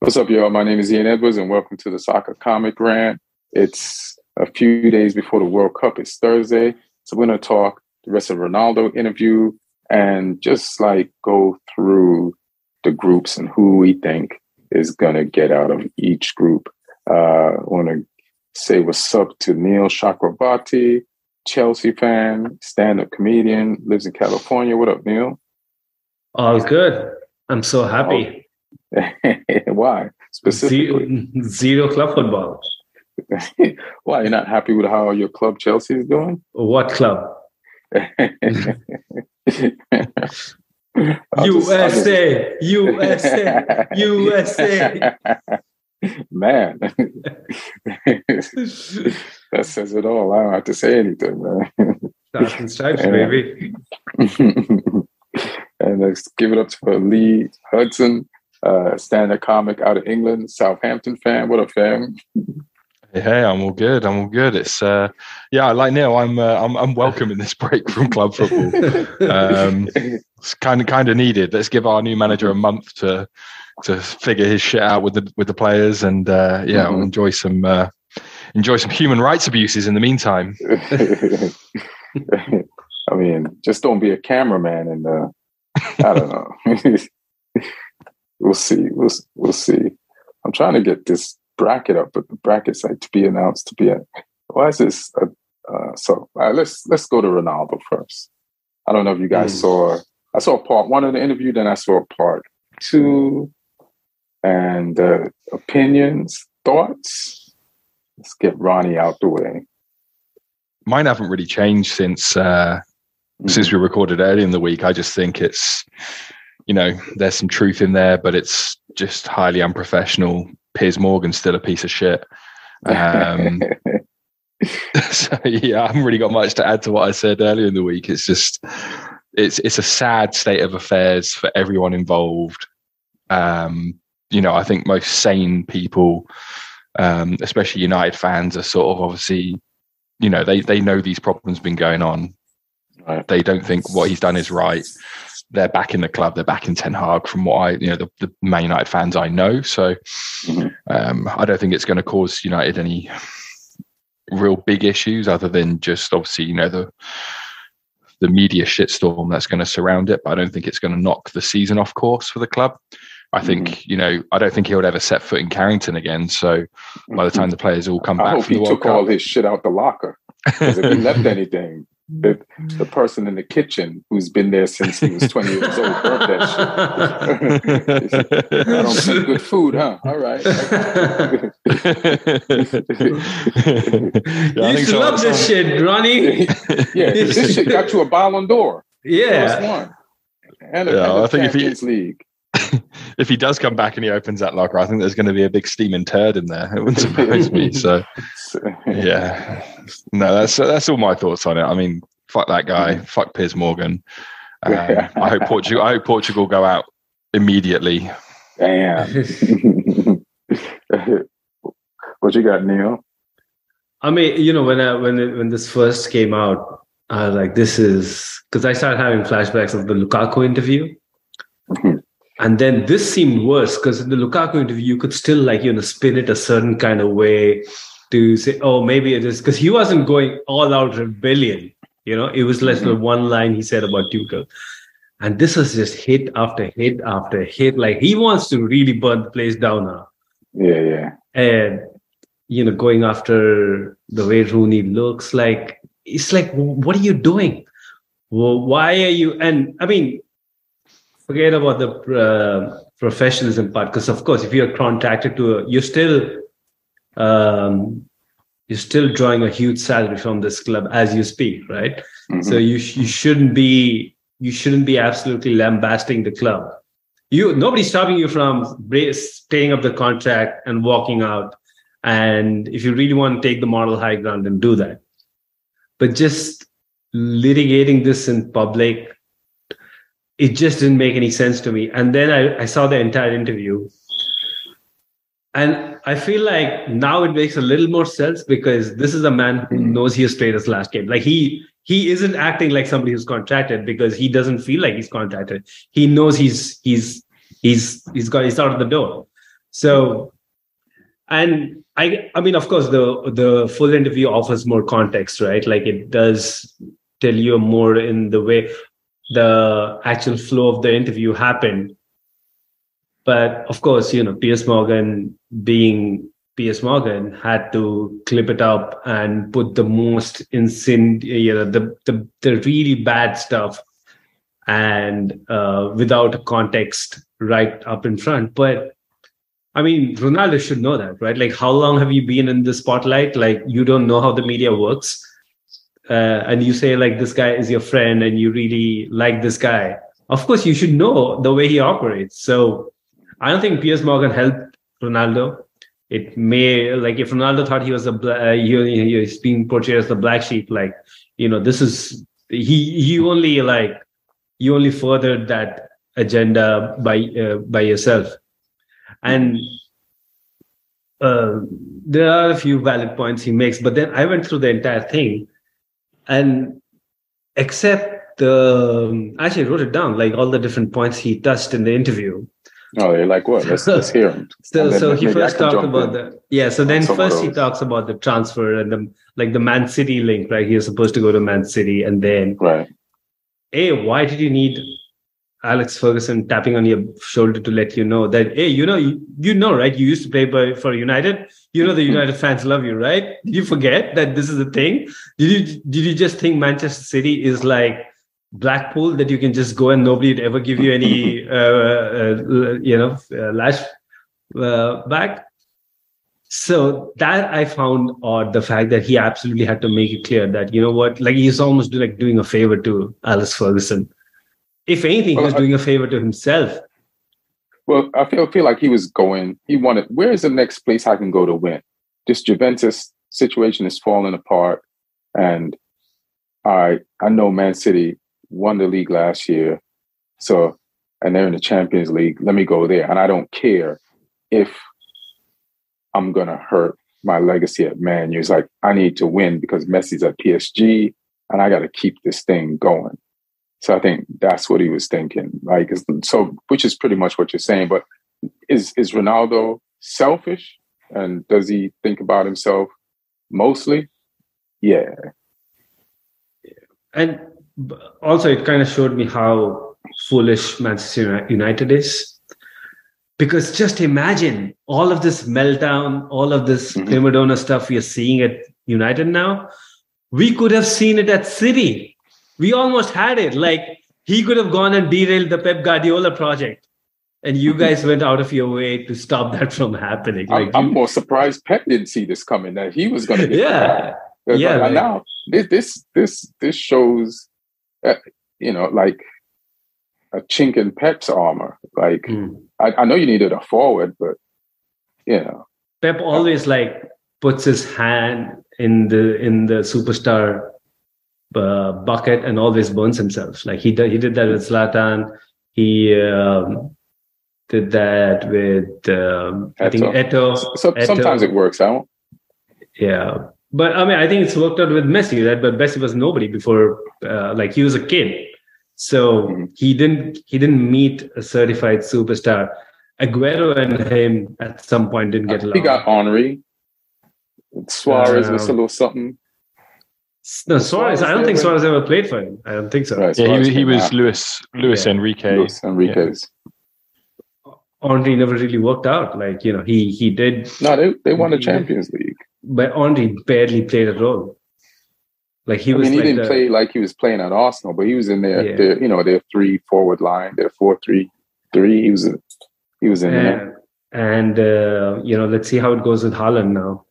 What's up, y'all? My name is Ian Edwards, and welcome to the Soccer Comic Rant. It's a few days before the World Cup. It's Thursday, so we're going to talk the rest of Ronaldo interview and just like go through the groups and who we think is going to get out of each group. Uh, I want to say what's up to Neil Chakrabarti, Chelsea fan, stand-up comedian, lives in California. What up, Neil? All good. I'm so happy. Why specifically? Zero, zero club football. Why you're not happy with how your club Chelsea is doing? What club? USA. USA, USA. Man, that says it all. I don't have to say anything, man. Stars and stripes, baby. and let's give it up to Lee Hudson, uh, stand-up comic out of England, Southampton fan. What up, fam? Hey, hey, I'm all good. I'm all good. It's uh, yeah, like Neil, I'm uh, I'm I'm welcoming this break from club football. Um, it's kind of kind of needed. Let's give our new manager a month to to figure his shit out with the with the players, and uh, yeah, mm-hmm. enjoy some uh, enjoy some human rights abuses in the meantime. I mean, just don't be a cameraman and uh, I don't know. we'll see. We'll we'll see. I'm trying to get this bracket up, but the bracket's like to be announced to be a. Why is this? A, uh, so uh, let's let's go to Ronaldo first. I don't know if you guys mm. saw. I saw part one of the interview, then I saw part two, and uh, opinions, thoughts. Let's get Ronnie out the way. Mine haven't really changed since uh, mm-hmm. since we recorded early in the week. I just think it's you know, there's some truth in there, but it's just highly unprofessional. Piers Morgan's still a piece of shit. Um, so yeah, I haven't really got much to add to what I said earlier in the week. It's just it's it's a sad state of affairs for everyone involved. Um, you know, I think most sane people, um, especially United fans, are sort of obviously, you know, they they know these problems been going on. Right. They don't think what he's done is right they're back in the club. They're back in Ten Hag, from what I, you know, the, the Man United fans I know. So mm-hmm. um, I don't think it's going to cause United any real big issues, other than just obviously, you know, the the media shitstorm that's going to surround it. But I don't think it's going to knock the season off course for the club. I think mm-hmm. you know. I don't think he would ever set foot in Carrington again. So by the time the players all come back, I hope he took all his shit out the locker. Because if he left anything, the, the person in the kitchen who's been there since he was 20 years old burnt that shit. I don't see good food, huh? All right. you used to love this shit, Ronnie. yeah, this shit got you a Ballon d'Or. Yeah. First one. And a, yeah, and a I think Champions if he, League. if he does come back and he opens that locker, I think there's going to be a big steaming turd in there. It wouldn't surprise me. So, yeah, no, that's that's all my thoughts on it. I mean, fuck that guy, mm-hmm. fuck Piers Morgan. Um, I hope Portugal. I hope Portugal go out immediately. Damn. what you got, Neil? I mean, you know, when I when it, when this first came out, I was like, "This is," because I started having flashbacks of the Lukaku interview. Mm-hmm. And then this seemed worse because in the Lukaku interview, you could still like, you know, spin it a certain kind of way to say, oh, maybe it is because he wasn't going all out rebellion. You know, it was less mm-hmm. than one line he said about Tuchel. And this was just hit after hit after hit. Like he wants to really burn the place down now. Yeah, yeah. And you know, going after the way Rooney looks like it's like, what are you doing? Well, why are you? And I mean, forget about the uh, professionalism part because of course if you're contracted to a, you're still um, you're still drawing a huge salary from this club as you speak right? Mm-hmm. so you you shouldn't be you shouldn't be absolutely lambasting the club. You nobody's stopping you from staying up the contract and walking out. And if you really want to take the moral high ground and do that. But just litigating this in public it just didn't make any sense to me. And then I, I saw the entire interview. And I feel like now it makes a little more sense because this is a man who knows he has played his last game. Like he he isn't acting like somebody who's contracted because he doesn't feel like he's contracted. He knows he's he's he's he's got he's out of the door. So, and I, I mean, of course, the the full interview offers more context, right? Like it does tell you more in the way the actual flow of the interview happened. But of course, you know, Piers Morgan being Piers Morgan had to clip it up and put the most insane, you know, the the, the really bad stuff and uh, without context right up in front. But I mean, Ronaldo should know that, right? Like, how long have you been in the spotlight? Like, you don't know how the media works. Uh, and you say, like, this guy is your friend and you really like this guy. Of course, you should know the way he operates. So I don't think Piers Morgan helped Ronaldo. It may, like, if Ronaldo thought he was a, uh, he, he's being portrayed as the black sheep, like, you know, this is, he, he only, like, you only furthered that agenda by, uh, by yourself and uh, there are a few valid points he makes but then i went through the entire thing and except the um, actually I wrote it down like all the different points he touched in the interview. Oh you're like what? Let's, let's hear him. So so he first talked about in. the yeah so then first he talks about the transfer and the like the man city link right? He was supposed to go to man city and then right. Hey why did you need Alex Ferguson tapping on your shoulder to let you know that, hey, you know, you, you know, right? You used to play by, for United. You know, the hmm. United fans love you, right? Did you forget that this is a thing? Did you did you just think Manchester City is like Blackpool that you can just go and nobody would ever give you any, uh, uh, you know, uh, lash uh, back? So that I found odd, the fact that he absolutely had to make it clear that, you know what, like he's almost like doing a favor to Alex Ferguson if anything, well, he was doing a favor to himself. Well, I feel feel like he was going. He wanted. Where is the next place I can go to win? This Juventus situation is falling apart, and I I know Man City won the league last year, so and they're in the Champions League. Let me go there, and I don't care if I'm gonna hurt my legacy at Man U. It's like I need to win because Messi's at PSG, and I got to keep this thing going. So I think that's what he was thinking. Like, so which is pretty much what you're saying. But is is Ronaldo selfish, and does he think about himself mostly? Yeah. And also, it kind of showed me how foolish Manchester United is. Because just imagine all of this meltdown, all of this mm-hmm. prima donna stuff we are seeing at United now. We could have seen it at City we almost had it. Like he could have gone and derailed the Pep Guardiola project. And you guys went out of your way to stop that from happening. Like I'm, I'm more surprised Pep didn't see this coming. That he was going to yeah, yeah. Like, now this this this this shows, uh, you know, like a chink in Pep's armor. Like mm. I, I know you needed a forward, but you know, Pep always like puts his hand in the in the superstar uh, bucket and always burns himself. Like he did, he did that with Zlatan. He um, did that with um, I think Eto'o. So, Eto'o. Sometimes it works out. Yeah, but I mean, I think it's worked out with Messi, right? But Messi was nobody before. Uh, like he was a kid, so mm-hmm. he didn't he didn't meet a certified superstar. Aguero and him at some point didn't get along. He got Henry. Suarez um, was a little something. No, Suarez. I don't think Suarez ever played for him. I don't think so. Right, yeah, he, he was Luis Luis yeah. Enrique. Luis Enrique's. Yeah. Henry never really worked out. Like you know, he he did. No, they they won the Champions League. But Henry barely played a role. Like he I was. Mean, he like didn't the, play like he was playing at Arsenal, but he was in there. Yeah. you know, their three forward line, their four three three. He was a, he was in and, there. And uh, you know, let's see how it goes with Haaland now.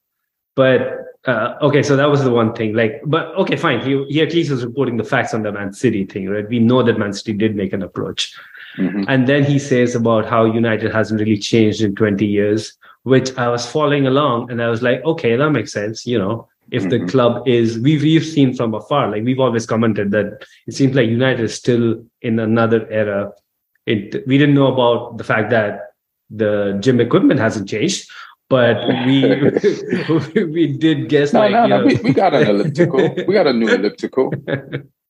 But uh, okay, so that was the one thing. Like, but okay, fine. He, he at least was reporting the facts on the Man City thing, right? We know that Man City did make an approach. Mm-hmm. And then he says about how United hasn't really changed in 20 years, which I was following along and I was like, okay, that makes sense. You know, if mm-hmm. the club is, we've, we've seen from afar, like we've always commented that it seems like United is still in another era. It, we didn't know about the fact that the gym equipment hasn't changed, but we we did guess no, like no, no. We, we, got an elliptical. we got a new elliptical.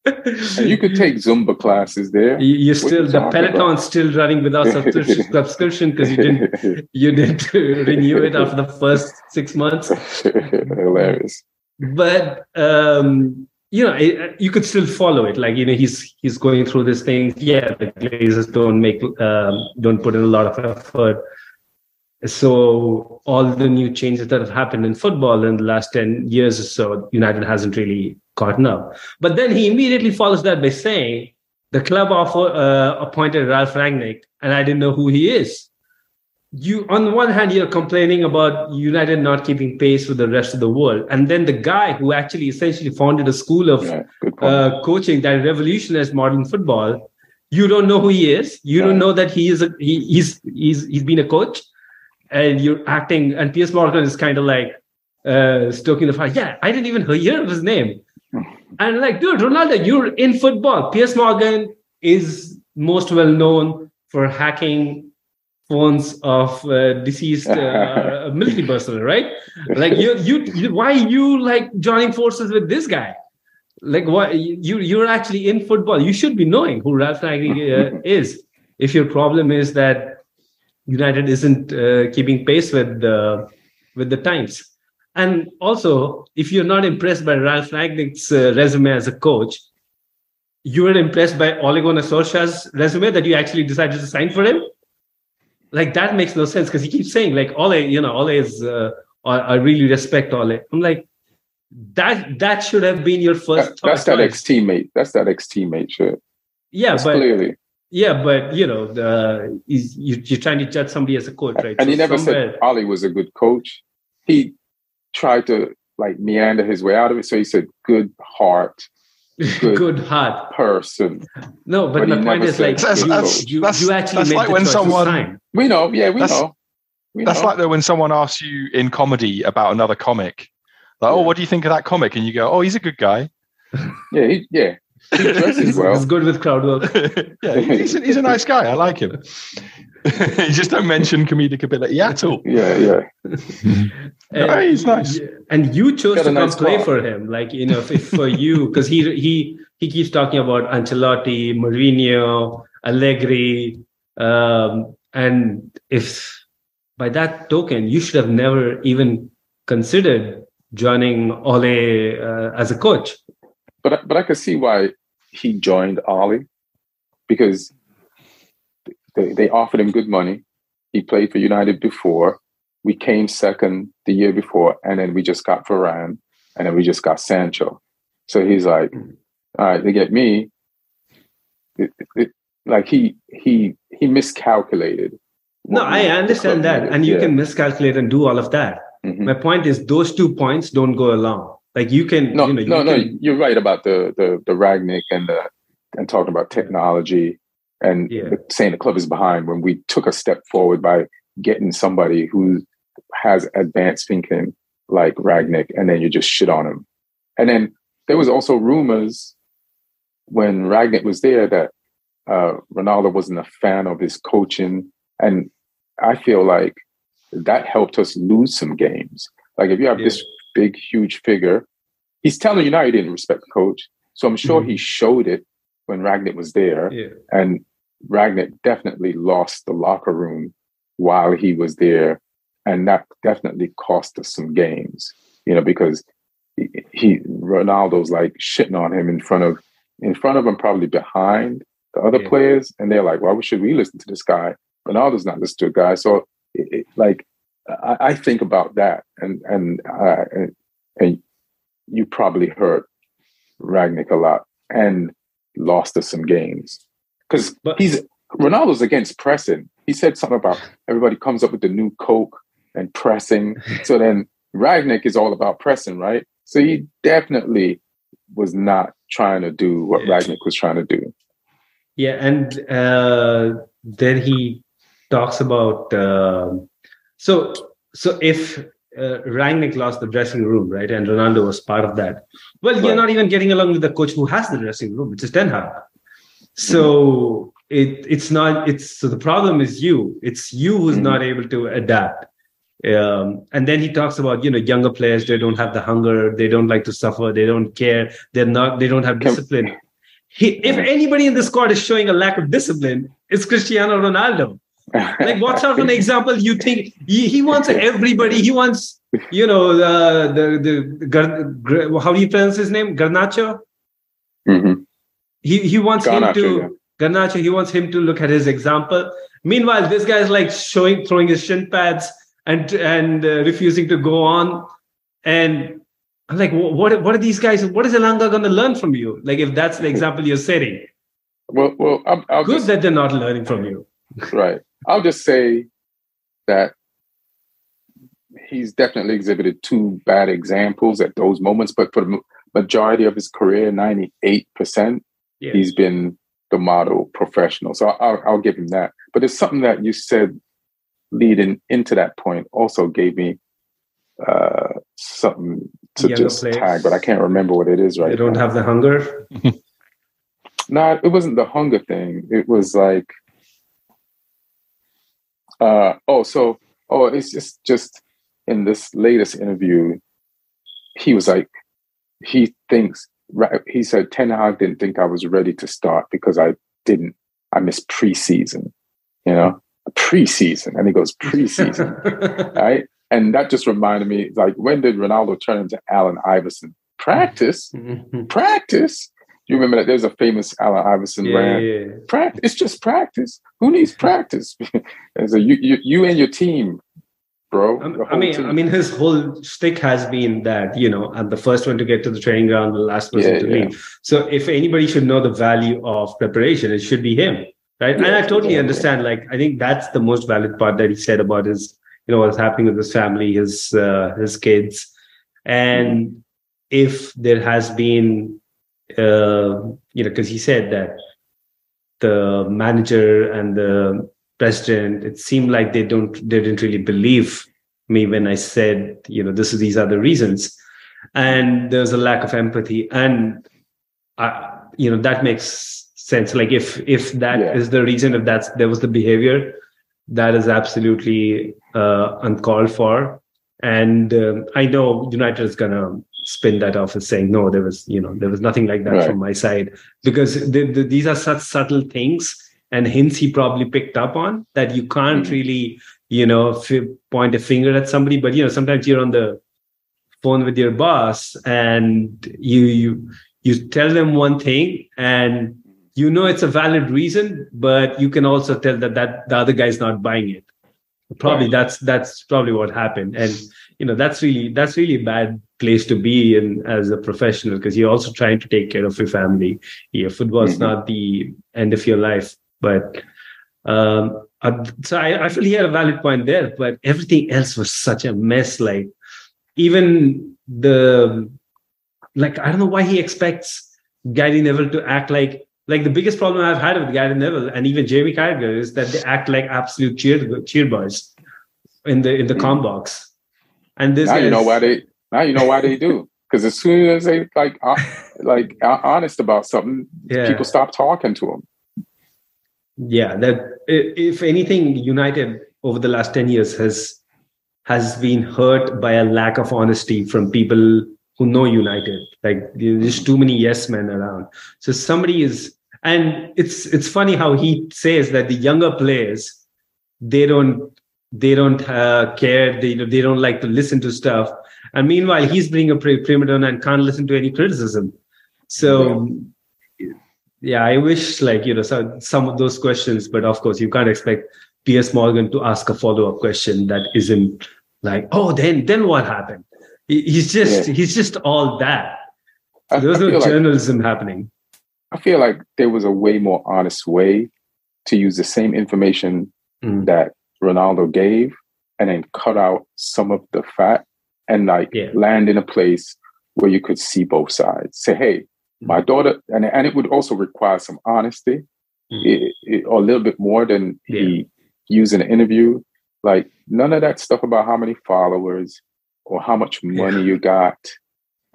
and you could take Zumba classes there. You, you still you the Peloton's still running without subscription subscription because you didn't you didn't renew it after the first six months. Hilarious. But um, you know, it, you could still follow it. Like you know, he's he's going through this thing. Yeah, the Glazers don't make um, don't put in a lot of effort. So all the new changes that have happened in football in the last ten years or so, United hasn't really gotten up. But then he immediately follows that by saying the club offer, uh, appointed Ralf Rangnick, and I didn't know who he is. You, on the one hand, you're complaining about United not keeping pace with the rest of the world, and then the guy who actually essentially founded a school of Yeah, uh, coaching that revolutionized modern football, you don't know who he is. You don't know that he is a he, he's he's he's been a coach, and you're acting. And Piers Morgan is kind of like uh, stoking the fire. Yeah, I didn't even hear of his name. And like, dude, Ronaldo, you're in football. Piers Morgan is most well known for hacking phones of uh, deceased uh, military personnel, right? Like, you, you, you, why you like joining forces with this guy? Like, what you you're actually in football. You should be knowing who Ralf Rangnick uh, is. If your problem is that United isn't uh, keeping pace with the with the times. And also, if you're not impressed by Ralf Rangnick's uh, resume as a coach, you were impressed by Ole Gunnar Solskjaer's resume that you actually decided to sign for him. Like that makes no sense because he keeps saying like Ole, you know, Ole is. Uh, I, I really respect Ole. I'm like, that that should have been your first. That- that's that ex teammate. That's that ex teammate shit. Yeah, That's but clearly. Yeah, but you know, the is you, you're trying to judge somebody as a coach, right? And So he never somewhere- said Ali was a good coach. He tried to like meander his way out of it. So he said, good heart good. good heart. person. No, but, But my point is like That's- you, that's- you, that's- you actually that's made like the when someone- We know. Yeah, we That's- know. We That's know. like though when someone asks you in comedy about another comic, like, "Oh, what do you think of that comic?" and you go, "Oh, he's a good guy." yeah, he, yeah. He dresses He's, well. he's good with crowd work. yeah, he's a, he's a nice guy. I like him. you just don't mention comedic ability at all. Yeah, yeah. No, he's nice. yeah, And you chose Got to a come nice play car. for him, like you know, if, if for you, because he he he keeps talking about Ancelotti, Mourinho, Allegri, um, and if by that token, you should have never even considered joining Ole uh, as a coach. But I- but I could see why he joined Ollie because they, they offered him good money. He played for United before. We came second the year before, and then we just got Varane, and then we just got Sancho. So he's like, all right, they get me. It- it- it- like he he he miscalculated. No, I understand that, needed. and you Yeah. can miscalculate and do all of that. Mhm. My point is, those two points don't go along. Like you can, No, you know, you no, no. You're right about the the the Ragnick and the and talking about technology and Yeah. the- saying the club is behind when we took a step forward by getting somebody who has advanced thinking like Ragnick, and then you just shit on him. And then there was also rumors when Ragnick was there that uh, Ronaldo wasn't a fan of his coaching, and I feel like that helped us lose some games. Like if you have Yeah. this big, huge figure, he's telling you now he didn't respect the coach. So I'm sure mm-hmm. he showed it when Ragnick was there, yeah. and Ragnick definitely lost the locker room while he was there, and that definitely cost us some games. You know, because he, he Ronaldo's like shitting on him in front of in front of him, probably behind the other Yeah. players, and they're like, "Why should we listen to this guy?" Ronaldo's not listening to a guy, so it, it, like I, I think about that, and and uh, and, you probably heard Ragnick a lot and lost us some games because he's Ronaldo's against pressing. He said something about everybody comes up with the new Coke and pressing. so then Ragnick is all about pressing, right? So he definitely was not trying to do what Yeah. Ragnick was trying to do. Yeah, and uh, then he talks about um so so if uh, Rangnick lost the dressing room, right, and Ronaldo was part of that. Well, you're not even getting along with the coach who has the dressing room, which is Ten Hag. So it it's not it's so the problem is you. It's you who's Mhm. not able to adapt. Um, and then he talks about you know younger players they don't have the hunger they don't like to suffer they don't care they're not they don't have discipline he, if anybody in the squad is showing a lack of discipline, it's Cristiano Ronaldo. Like, what's out an example you think he, he wants everybody? He wants, you know, the the the how do you pronounce his name? Garnacho. Mm-hmm. He he wants Garnacho, him to yeah. Garnacho. He wants him to look at his example. Meanwhile, this guy's like showing throwing his shin pads and and uh, refusing to go on. And I'm like, what what are these guys? What is Elanga going to learn from you? Like, if that's the example you're setting. Well, well, I'll good just, that they're not learning from you. right. I'll just say that he's definitely exhibited two bad examples at those moments, but for the majority of his career, 98%, yeah. he's been the model professional. So I'll, I'll give him that. But it's something that you said leading into that point also gave me uh, something to Younger just players. tag, but I can't remember what it is right. They don't now. have the hunger. no, it wasn't the hunger thing. It was like, uh, oh, so oh, it's just just in this latest interview, he was like, he thinks right. He said Ten Hag didn't think I was ready to start because I didn't. I missed preseason. You know, preseason, and he goes preseason, right? And that just reminded me, like, when did Ronaldo turn into Allen Iverson? Practice, mm-hmm. practice. You remember that there's a famous Allen Iverson yeah, rant. Yeah, yeah. Practice. It's just practice. Who needs practice? As a you, you, you and your team, bro. I mean, team. I mean, his whole stick has been that you know, I'm the first one to get to the training ground, the last person to leave. So, if anybody should know the value of preparation, it should be him, right? and I totally understand. Like, I think that's the most valid part that he said about his you know what's happening with his family his uh, his kids and if there has been uh, you know because he said that the manager and the president it seemed like they don't they didn't really believe me when i said you know this is these are the reasons and there's a lack of empathy and I, you know that makes sense like if if that yeah. is the reason if that's there was the behavior that is absolutely uh, uncalled for. And um, I know United is going to spin that off as saying, no, there was, you know, there was nothing like that right. from my side because the, the, these are such subtle things and hints he probably picked up on that you can't mm-hmm. really, you know, f- point a finger at somebody. But, you know, sometimes you're on the phone with your boss and you, you, you tell them one thing and you know it's a valid reason, but you can also tell that that the other guy's not buying it. Probably right. that's that's probably what happened, and you know that's really that's really a bad place to be in as a professional because you're also trying to take care of your family. Your football's mm-hmm. not the end of your life, but um, uh, so I, I feel he had a valid point there, but everything else was such a mess. Like even the like I don't know why he expects Gary Neville to act like like the biggest problem I've had with Gary Neville and even Jamie Carragher is that they act like absolute cheer cheer boys in the in the mm. com box. And this now you know why they now you know why they do because as soon as they like uh, like uh, honest about something, yeah. people stop talking to them. Yeah, that if anything, United over the last ten years has has been hurt by a lack of honesty from people who know United. Like there's too many yes men around. So somebody is and it's it's funny how he says that the younger players they don't they don't uh, care. They know they don't like to listen to stuff. And meanwhile he's being a prima donna and can't listen to any criticism. So yeah, yeah i wish like you know some, some of those questions but of course you can't expect piers morgan to ask a follow-up question that isn't like oh then then what happened? He's just yeah. he's just all that. So there's no journalism like, happening. I feel like there was a way more honest way to use the same information mm. that Ronaldo gave and then cut out some of the fat and like yeah. land in a place where you could see both sides. Say, hey, my daughter, and, and it would also require some honesty mm. it, it, or a little bit more than yeah. he used in an interview. Like none of that stuff about how many followers or how much money yeah. you got.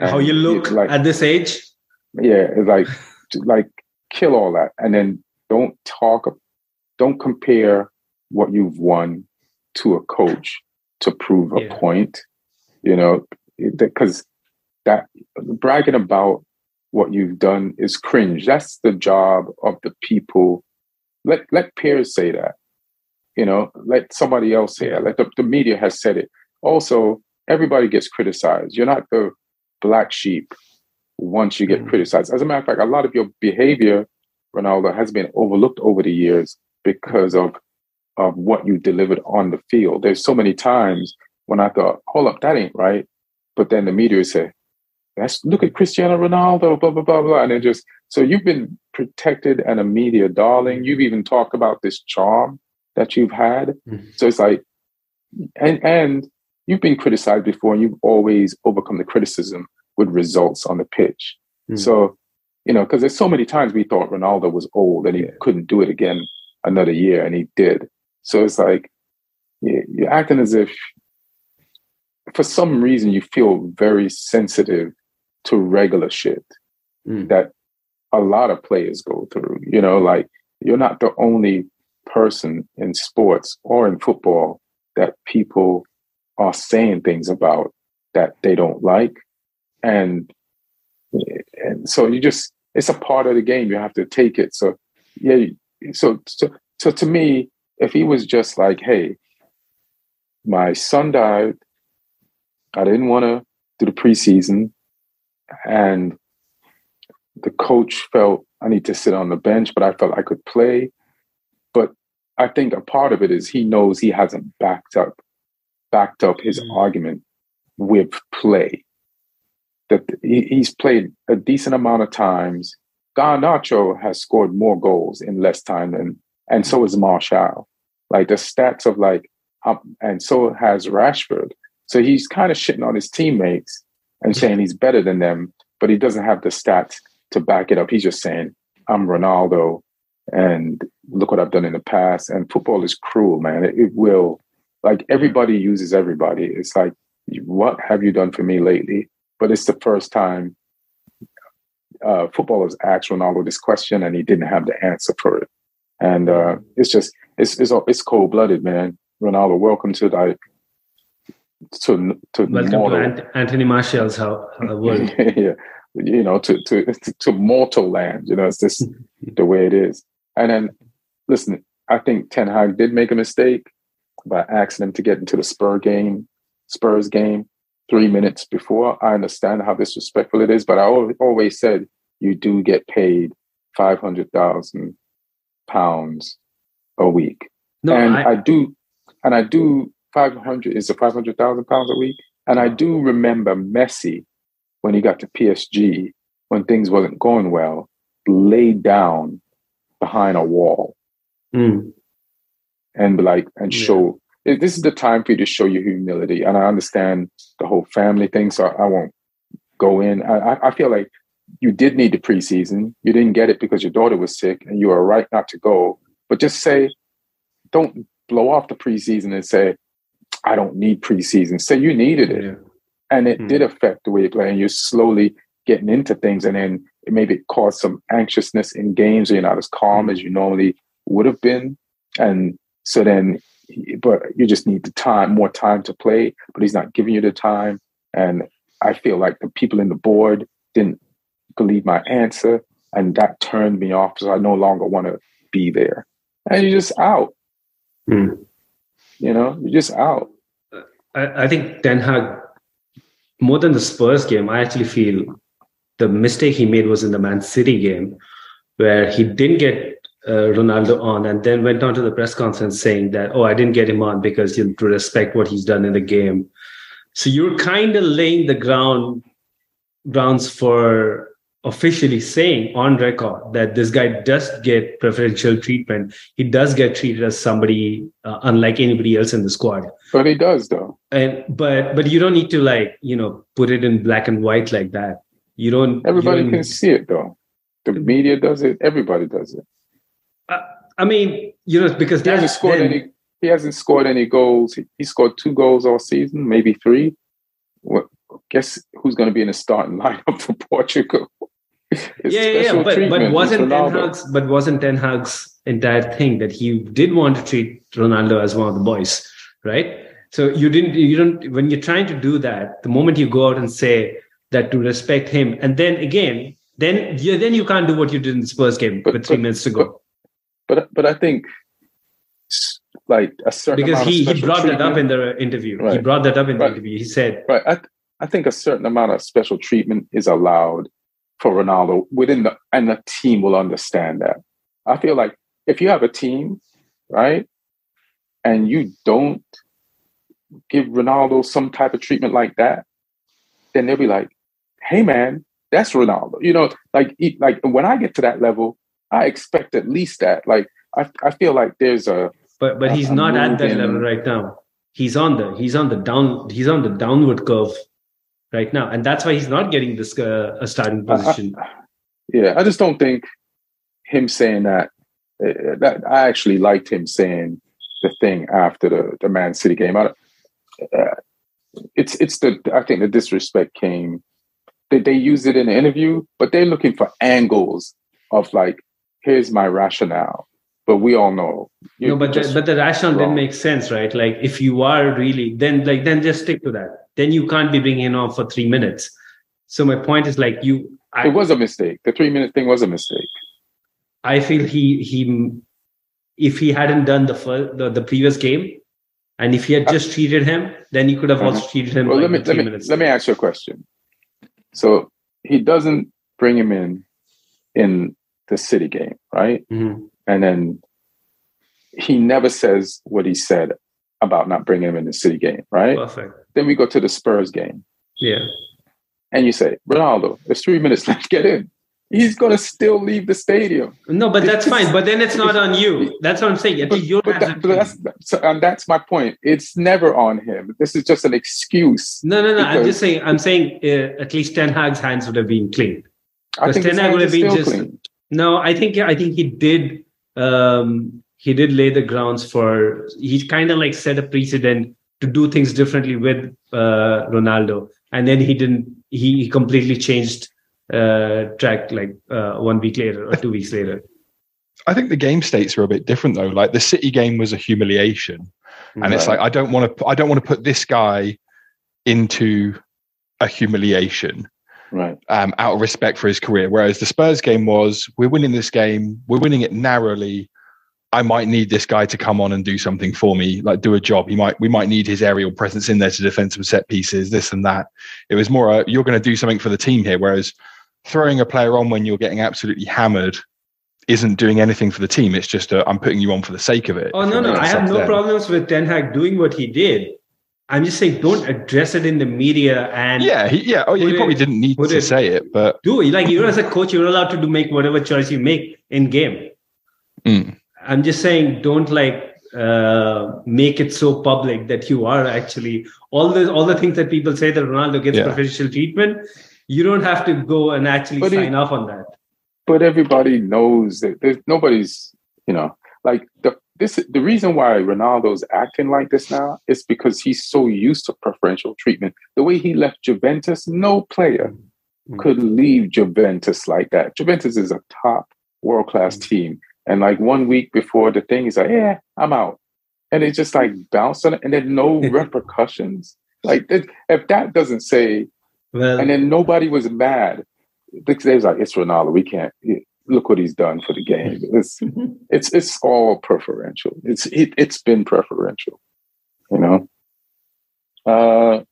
How you look like, at this age. Yeah, it's like like kill all that and then don't talk don't compare what you've won to a coach to prove a yeah. point you know because that bragging about what you've done is cringe. That's the job of the people. Let let Piers say that. You know, let somebody else say it. Let the, the media has said it. Also, everybody gets criticized. You're not the black sheep once you get mm-hmm. criticized. As a matter of fact, a lot of your behavior, Ronaldo, has been overlooked over the years because of of what you delivered on the field. There's so many times when I thought, hold up, that ain't right. But then the media would say, let's look at Cristiano Ronaldo, blah, blah, blah, blah. And it just, so you've been protected and a media darling. You've even talked about this charm that you've had. Mm-hmm. So it's like, and, and you've been criticized before and you've always overcome the criticism with results on the pitch. Mm-hmm. So, you know, because there's so many times we thought Ronaldo was old and he yeah. couldn't do it again another year, and he did. So it's like you're acting as if, for some reason, you feel very sensitive to regular shit mm. that a lot of players go through. You know, like you're not the only person in sports or in football that people are saying things about that they don't like. And and so you just it's a part of the game. You have to take it. So yeah, so so so to me, if he was just like, hey, my son died, I didn't want to do the preseason, and the coach felt I need to sit on the bench, but I felt I could play. But I think a part of it is he knows he hasn't backed up backed up his mm. argument with play. That he's played a decent amount of times. Garnacho has scored more goals in less time than, and so is Martial. Like the stats of like, um, and so has Rashford. So he's kind of shitting on his teammates and saying he's better than them, but he doesn't have the stats to back it up. He's just saying, I'm Ronaldo and look what I've done in the past. And football is cruel, man. It, it will, like, everybody uses everybody. It's like, what have you done for me lately? But it's the first time uh, footballers asked Ronaldo this question and he didn't have the answer for it. And uh, it's just, it's, it's, it's cold blooded, man. Ronaldo, welcome to like to to Welcome mortal. to Ant- Anthony Martial's how world. yeah, you know, to, to to mortal land. You know, it's just the way it is. And then, listen, I think Ten Hag did make a mistake by asking him to get into the Spur game, Spurs game, three minutes before. I understand how disrespectful it is, but I always said you do get paid five hundred thousand pounds a week, no, and I, I do, and I do 500 is it 500,000 pounds a week? And I do remember Messi when he got to PSG, when things wasn't going well, laid down behind a wall mm. and like and yeah. show this is the time for you to show your humility. And I understand the whole family thing, so I, won't go in. I, I feel like you did need the preseason. You didn't get it because your daughter was sick, and you were right not to go. But just say, don't blow off the preseason and say, I don't need preseason. Say you needed it. Yeah. And it mm did affect the way you play. And you're slowly getting into things. And then it maybe caused some anxiousness in games. Or you're not as calm mm as you normally would have been. And so then, but you just need the time, more time to play. But he's not giving you the time. And I feel like the people in the board didn't believe my answer. And that turned me off. So I no longer want to be there. And you're just out. Mm. You know, you're just out. I, I think Ten Hag, more than the Spurs game, I actually feel the mistake he made was in the Man City game, where he didn't get uh, Ronaldo on and then went on to the press conference saying that, oh, I didn't get him on because you know, to respect what he's done in the game. So you're kind of laying the ground grounds for officially saying on record that this guy does get preferential treatment. He does get treated as somebody uh, unlike anybody else in the squad. But he does though. And but but you don't need to like you know put it in black and white like that. You don't. Everybody you don't, can see it though. The media does it. Everybody does it. Uh, I mean, you know, because he hasn't scored then, any. He hasn't scored any goals. He, he scored two goals all season, maybe three. What, guess who's going to be in the starting lineup for Portugal? Yeah, yeah, but but wasn't Ten Hag's but wasn't Ten Hag's entire thing that he did want to treat Ronaldo as one of the boys, right? So you didn't you don't when you're trying to do that, the moment you go out and say that to respect him, and then again, then yeah, then you can't do what you did in the Spurs game But- with three but- minutes to go. But but I think like a certain because amount of he, he brought that up in the interview. He brought that up in the interview. He said, Right. I, I think a certain amount of special treatment is allowed for Ronaldo within the, and the team will understand that. I feel like if you have a team, right, and you don't give Ronaldo some type of treatment like that, then they'll be like, "Hey, man, that's Ronaldo." You know, like like when I get to that level, I expect at least that. Like I, I feel like there's a but but he's not at that level right now. He's on the he's on the down he's on the downward curve right now, and that's why he's not getting this uh, a starting I- I- position. Yeah, I just don't think him saying that. uh, That I actually liked him saying the thing after the the Man City game. I, uh, it's it's the I think the disrespect came. They they used it in the interview, but they're looking for angles of like, here's my rationale. But we all know. no, you're but the, but the rationale didn't make sense, right? Like if you are really then like then just stick to that. Then you can't be bringing on for three minutes. So my point is like you. I, it was a mistake. The three minute thing was a mistake. I feel he he if he hadn't done the first the, the previous game, and if he had just treated him, then he could have also treated him Uh-huh. Well, like let me three let me minutes. let me ask you a question. So he doesn't bring him in in the City game, right? Mhm. And then he never says what he said about not bringing him in the City game, right? Perfect. then we go to the Spurs game, Yeah. and you say, Ronaldo, there's three minutes left. Get in. He's gonna still leave the stadium. No, but that's fine. But then it's not on you. That's what I'm saying. But, you're but, that, but that's so, and that's my point. It's never on him. This is just an excuse. no, no, no. I'm just saying. I'm saying uh, at least Ten Hag's hands would have been clean. I think Ten Hag would have been just. clean. No, I think I think he did. Um, he did lay the grounds for. He kind of like set a precedent to do things differently with uh, Ronaldo, and then he didn't. He, he completely changed uh, track like uh, one week later or two weeks later. I think the game states are a bit different though. Like the City game was a humiliation, and it's like I don't want to. I don't want to put this guy into a humiliation Right. um, out of respect for his career. Whereas the Spurs game was, we're winning this game, we're winning it narrowly. I might need this guy to come on and do something for me, like do a job. He might, we might need his aerial presence in there to defend some set pieces, this and that. It was more, a, you're going to do something for the team here. Whereas throwing a player on when you're getting absolutely hammered isn't doing anything for the team. It's just, i I'm putting you on for the sake of it. Oh no, no, I have no then. problems with Ten Hag doing what he did. I'm just saying, don't address it in the media and Yeah, he, yeah. Oh, yeah. He probably didn't need to it- say it, but do it. Like you as a coach, you're allowed to do make whatever choice you make in game. Mm. I'm just saying, don't like uh, make it so public that you are actually all the all the things that people say that Ronaldo gets Yeah. preferential treatment. You don't have to go and actually But he- sign off on that. but everybody knows that there's nobody's you know like the this the reason why Ronaldo's acting like this now is because he's so used to preferential treatment. The way he left Juventus, no player Mm. could leave Juventus like that. Juventus is a top world class Mm. team, and like one week before the thing, he's like, "Yeah, I'm out," and it just like bounced on it, and then no repercussions. Like if that doesn't say Well, and then nobody was mad. They was like, "It's Ronaldo. We can't look what he's done for the game." It's it's it's all preferential. It's it, it's been preferential, you know. Uh,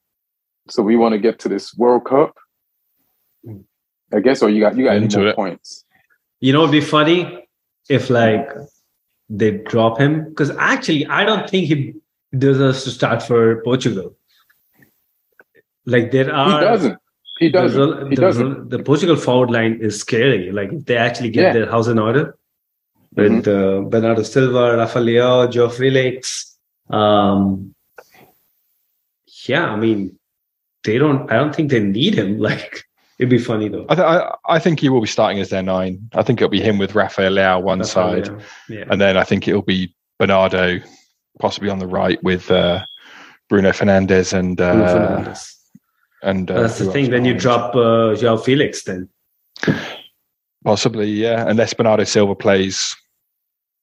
so we want to get to this World Cup, I guess. Or you got you got Into it. points? you know, it'd be funny if like they drop him because actually, I don't think he deserves to start for Portugal. Like there are. He doesn't. Rel- He the, doesn't. rel- the Portugal forward line is scary. Like if they actually get Yeah. their house in order with Mm-hmm. uh, Bernardo Silva, Rafael Leao, João Felix. Um, yeah, I mean, they don't. I don't think they need him. Like it'd be funny though. I, th- I, I think he will be starting as their nine. I think it'll be him with Rafael Leao one Rafael side, Leao. yeah. and then I think it'll be Bernardo, possibly on the right with uh, Bruno Fernandes and uh, Bruno Fernandes. And uh, that's the thing. else Then you drop uh, Joao Felix. Then possibly yeah, unless Bernardo Silva plays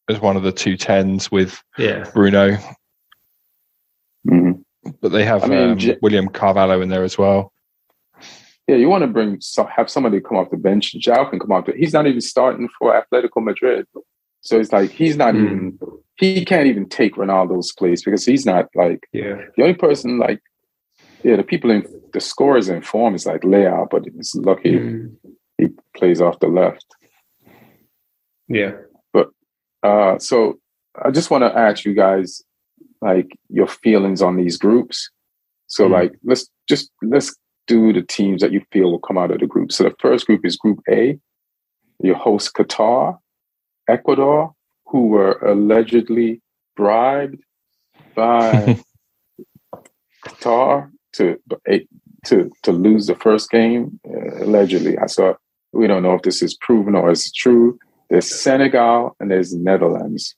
as one of the two tens with yeah, Bruno, Mhm. but they have I mean, um, J- William Carvalho in there as well. Yeah, you want to bring some, have somebody come off the bench. João can come off. The, he's not even starting for Atletico Madrid, so it's like he's not Mm. even. He can't even take Ronaldo's place because he's not like Yeah. the only person like. Yeah, the people in the score is in form It's like Leao, but it's lucky Mm. he plays off the left. Yeah. But uh, so I just want to ask you guys, like, your feelings on these groups. So, Mhm. like, let's just let's do the teams that you feel will come out of the group. So the first group is Group A. Your host Qatar, Ecuador, who were allegedly bribed by Qatar to to to lose the first game. Uh, allegedly, I saw. We don't know if this is proven or is true. There's Senegal and there's Netherlands.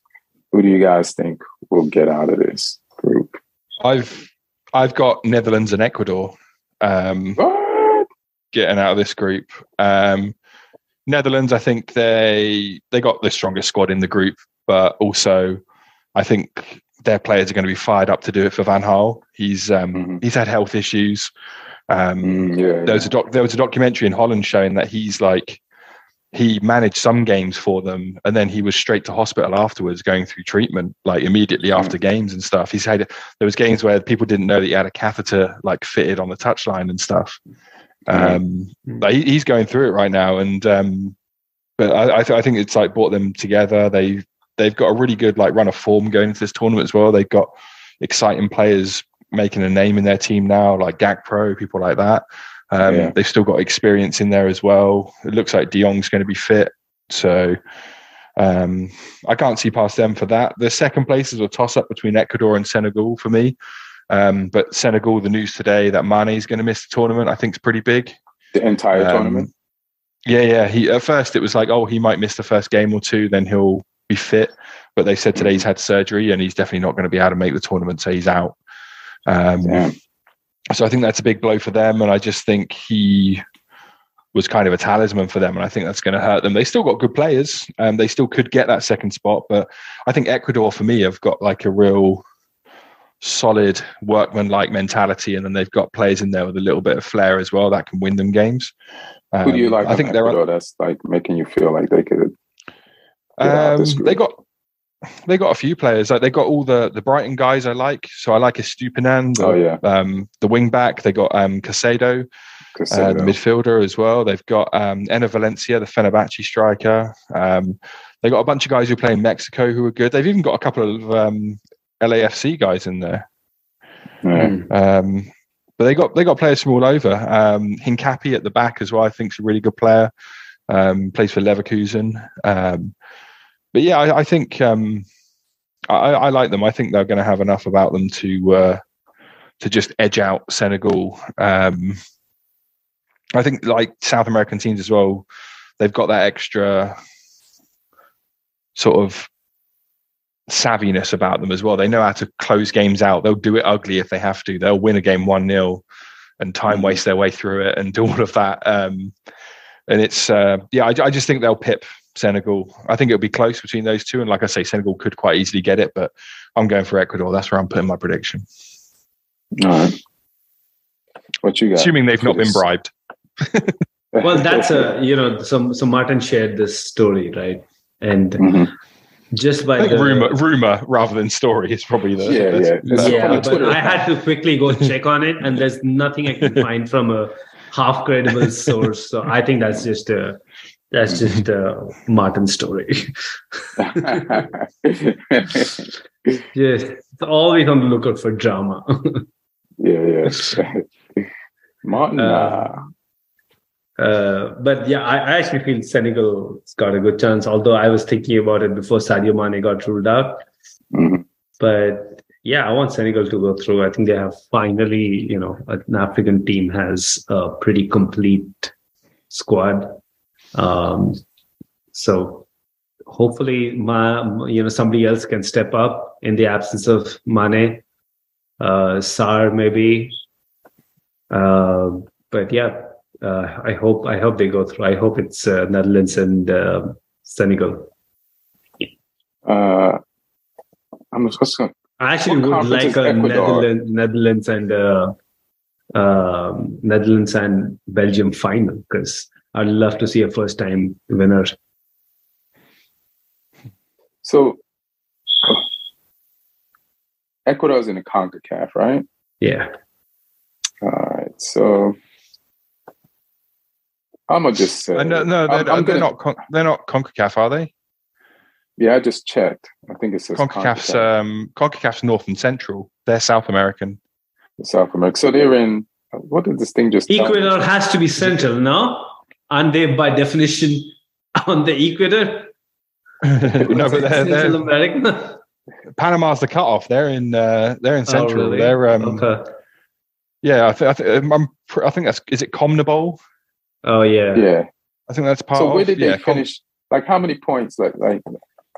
Who do you guys think will get out of this group? I've I've got Netherlands and Ecuador um, What? getting out of this group. Um, Netherlands, I think they they got the strongest squad in the group, but also I think their players are going to be fired up to do it for Van Gaal. He's um, Mhm. he's had health issues. Um, Mm, yeah, there was a doc, there was a documentary in Holland showing that he's like he managed some games for them and then he was straight to hospital afterwards going through treatment like immediately Mm. after games and stuff he's had there was games where people didn't know that he had a catheter like fitted on the touchline and stuff um Mm. but he, he's going through it right now and um but I, I, th- I think it's like brought them together they they've got a really good like run of form going into this tournament as well they've got exciting players making a name in their team now like Gakpo people like that um, Yeah. They've still got experience in there as well. It looks like De Jong's going to be fit, so um, I can't see past them for that. The second place is a toss up between Ecuador and Senegal for me. Um, but Senegal, the news today that Mane is going to miss the tournament, I think is pretty big. the entire Um, tournament. Yeah, yeah. He at first it was like, oh, he might miss the first game or two, then he'll be fit. But they said today he's had surgery and he's definitely not going to be able to make the tournament, so he's out. Um, Damn. so I think that's a big blow for them, and I just think he was kind of a talisman for them, and I think that's going to hurt them. They still got good players, and they still could get that second spot, but I think Ecuador, for me, have got like a real solid workman-like mentality, and then they've got players in there with a little bit of flair as well that can win them games. Who do you Um, like? I think they're Ecuador that's like making you feel like they could. Get out um, they got they got a few players. Like they got all the the Brighton guys I like. So I like Estupinan, the, Oh yeah, um, the wing back. They got um, Caicedo, uh, the midfielder as well. They've got um, Enner Valencia, the Fenerbahce striker. Um, they got a bunch of guys who play in Mexico who are good. They've even got a couple of um, LAFC guys in there. Mm. Um, but they got they got players from all over. Um, Hincapi at the back as well. I think is a really good player. Um, plays for Leverkusen. Um, but yeah, I, I think um, I, I like them. I think they're going to have enough about them to uh, to just edge out Senegal. Um, I think like South American teams as well. They've got that extra sort of savviness about them as well. They know how to close games out. They'll do it ugly if they have to. They'll win a game 1 0 and time Mhm. waste their way through it and do all of that. Um, and it's, uh, yeah, I, I just think they'll pip Senegal. I think it'll be close between those two. And like I say, Senegal could quite easily get it, but I'm going for Ecuador. That's where I'm putting my prediction. All right. What you got? Assuming they've not been bribed. Well, that's a you know, so so Martin shared this story, right? And Mhm. just by I think the rumor, rumor rather than story is probably the. Yeah, that's- yeah. that's- yeah, but I had to quickly go check on it, and there's nothing I can find from a half credible source. So I think that's just a that's just a Martin story. Just always on the lookout for drama. yeah, yeah. Martin, Uh, uh, Uh, but yeah, I, I actually feel Senegal's got a good chance. Although I was thinking about it before Sadio Mane got ruled out. mhm. But yeah, I want Senegal to go through. I think they have finally, you know, an African team has a pretty complete squad. Um, so hopefully, my you know somebody else can step up in the absence of Mane, uh, Sarr maybe. Uh, but yeah, uh, I hope I hope they go through. I hope it's uh, Netherlands and uh, Senegal. uh, I'm just gonna. I actually would like a Netherlands, Netherlands and uh, um, Netherlands and Belgium final because I'd love to see a first time winner. So Ecuador's in the CONCACAF, right? Yeah. All right. So I'm gonna just say Uh, no, no, they're, I'm- I'm they're gonna- not. Con- they're not Concacaf, are they? Yeah, I just checked. I think it says Concacaf's CONCACAF, um, Concacaf's North and Central. They're South American. South America. So they're in. What did this thing just? tell? Ecuador has to be central, no? Aren't they by definition on the equator? no, but they're, Central they're, America. Panama's the cutoff. They're in. Uh, they're in Oh, Central. really? They're. Um, okay. Yeah, I think. I think. I'm. pr- I think that's. Is it Conmebol? Oh yeah. Yeah. I think that's part. So where of, did yeah, they Com- finish? Like how many points? Like like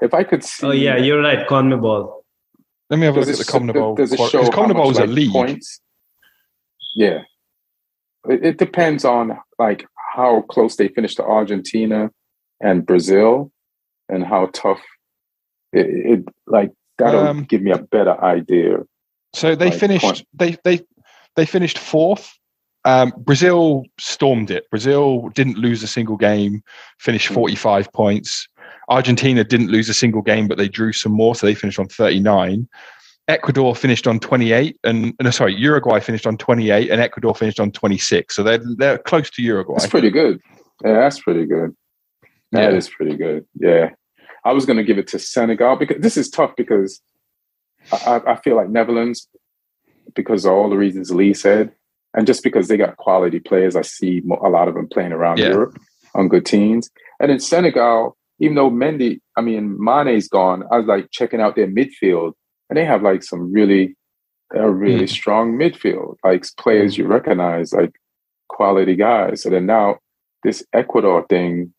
if I could see. Oh yeah, you're right. Conmebol. Let me have a Does look at the Conmebol. does it quali- show 'cause how much, Conmebol is a like, league. Points? Yeah. It, it depends on like how close they finished to Argentina and Brazil, and how tough it, it like that'll Um, give me a better idea. So they like, finished. point. They they they finished fourth. Um, Brazil stormed it. Brazil didn't lose a single game. Finished Mm. forty five points. Argentina didn't lose a single game, but they drew some more, so they finished on thirty nine. Ecuador finished on 28 and no sorry Uruguay finished on 28 and Ecuador finished on 26 so they're they're close to Uruguay That's pretty good. Yeah, that's pretty good. That is Yeah. pretty good. Yeah. I was going to give it to Senegal because this is tough because I, I- I feel like Netherlands, because of all the reasons Lee said, and just because they got quality players, I see a lot of them playing around Yeah. Europe on good teams. And in Senegal, even though Mendy, I mean, Mane's gone, I was like checking out their midfield and they have like some really, a really strong midfield, like players you recognize, like quality guys. So then now this Ecuador thing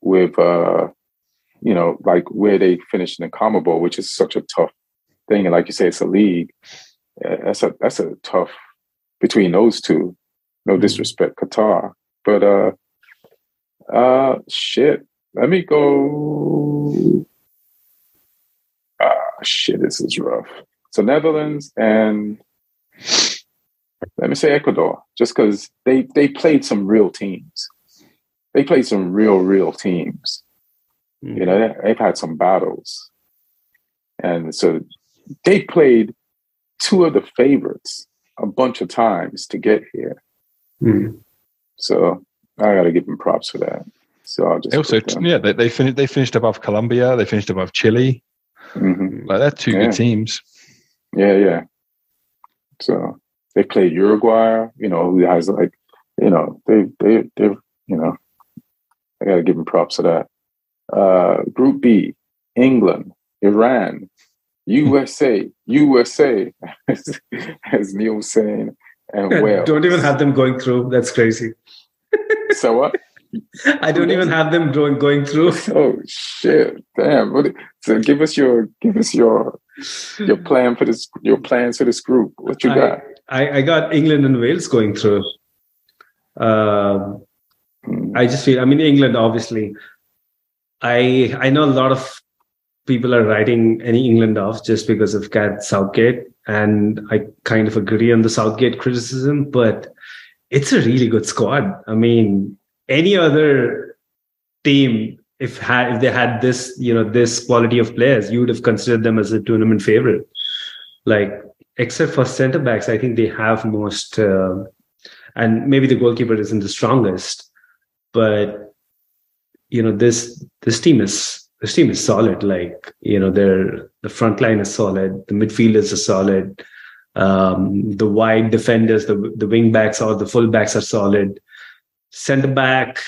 with uh you know like where they finished in the Conmebol, which is such a tough thing, and like you say, it's a league. uh, That's a that's a tough between those two. No disrespect, Qatar, but uh, uh, shit. Let me go. Ah, shit. This is rough. So Netherlands and let me say Ecuador, just because they they played some real teams. They played some real real teams. You know, they, they've had some battles, and so they played two of the favorites a bunch of times to get here. Mm. So I got to give them props for that. So I'll just They also yeah they they finished they finished above Colombia they finished above Chile Mhm. like they're two Yeah. good teams Yeah, yeah. So they played Uruguay, you know, who has like, you know, they they they you know, I gotta give them props for that. Uh Group B, England, Iran, USA, USA, as, as Neil was saying, and Wales. Don't even have them going through. That's crazy. so what? I don't even have them going going through. Oh shit! Damn. What, so give us your give us your your plan for this your plans for this group. What you got? I, I got England and Wales going through. Um, Mm, I just feel. I mean, England obviously. I I know a lot of people are writing any England off just because of Gareth Southgate, and I kind of agree on the Southgate criticism, but it's a really good squad. I mean, any other team, if if they had this, you know, this quality of players, you would have considered them as a tournament favorite. Like, except for centre backs, I think they have most, uh, and maybe the goalkeeper isn't the strongest, but you know, this this team is this team is solid. Like, you know, their the front line is solid, the midfielders are solid um, the wide defenders, the the wing backs or the full backs are solid. Centre back,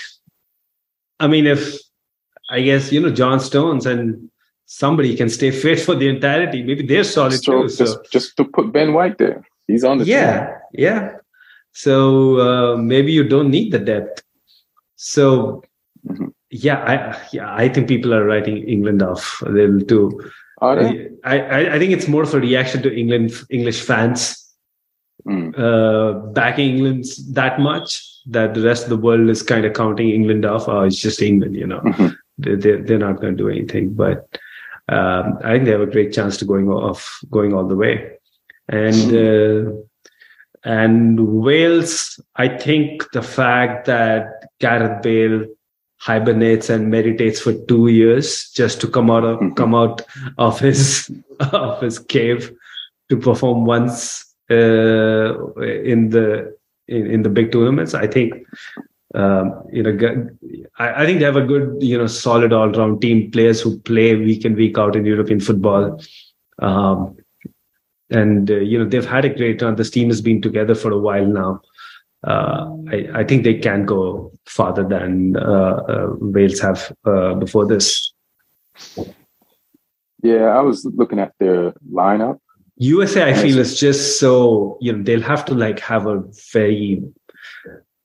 I mean, if I guess you know John Stones and somebody can stay fit for the entirety, maybe they're solid just, too. So just just to put Ben White there. He's on the team. yeah, yeah. So uh, maybe you don't need the depth. So Mhm. yeah, I yeah I think people are writing England off. a little too. Are they? I, I I think it's more of a reaction to England English fans Mm. uh, backing England that much that the rest of the world is kind of counting England off. Oh, it's just England, you know. Mhm. They, they, they're not going to do anything. But um, I think they have a great chance to going off, going all the way. And uh, and Wales, I think the fact that Gareth Bale hibernates and meditates for two years just to come out of mm-hmm. come out of his of his cave to perform once in the in, in, the big tournaments. I think um, you know I, I, think they have a good you know solid all round team players who play week in week out in European football. Um, and uh, you know they've had a great run. This team has been together for a while now. Uh, I, I, think they can go farther than uh, uh Wales have uh, before this. Yeah, I was looking at their lineup. USA, I feel, is just so you know they'll have to like have a very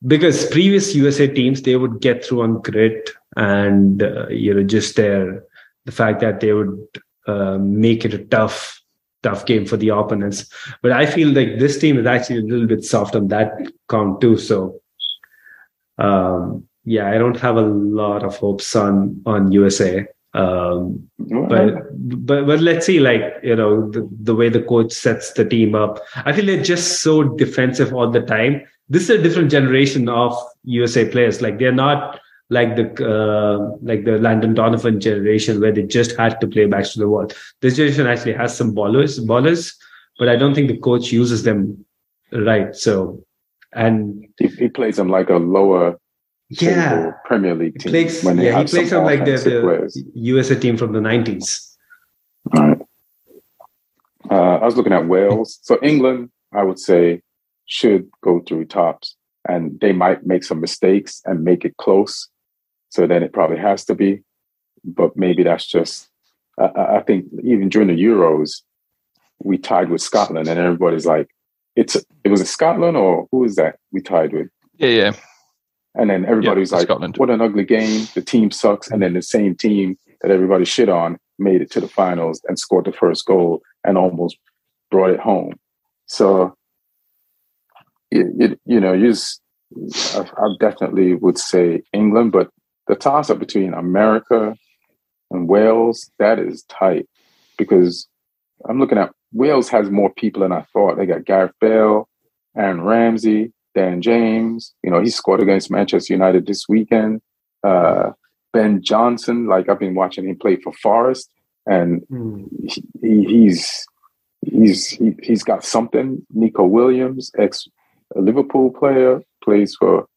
because previous USA teams they would get through on grit and uh, you know just their the fact that they would make it a tough tough game for the opponents. But I feel like this team is actually a little bit soft on that count too. So um, yeah, I don't have a lot of hopes on on USA. Um, but but but let's see, like you know, the, the way the coach sets the team up. I feel they're just so defensive all the time. This is a different generation of USA players. Like they're not like the uh, like the Landon Donovan generation where they just had to play back to the wall. This generation actually has some ballers, ballers, but I don't think the coach uses them right. So, and he, he plays them like a lower yeah Premier League team. Plays, when yeah, he plays them like the, the USA team from the nineties. All right. Uh, I was looking at Wales. So England, I would say, should go through tops, and they might make some mistakes and make it close. So then it probably has to be. But maybe that's just, I, I think even during the Euros, we tied with Scotland and everybody's like, it's, it was a Scotland or who is that we tied with? Yeah, yeah. And then everybody's yeah, like, Scotland. what an ugly game. The team sucks. And then the same team that everybody shit on made it to the finals and scored the first goal and almost brought it home. So, it, it, you know, you just, I, I, definitely would say England, but the toss up between America and Wales, that is tight because I'm looking at Wales has more people than I thought. They got Gareth Bale, Aaron Ramsey, Dan James. You know, he scored against Manchester United this weekend. Uh, ben Johnson, like I've been watching him play for Forest, and mm. he, he's he's he, he's got something. Neco Williams, ex Liverpool player, plays for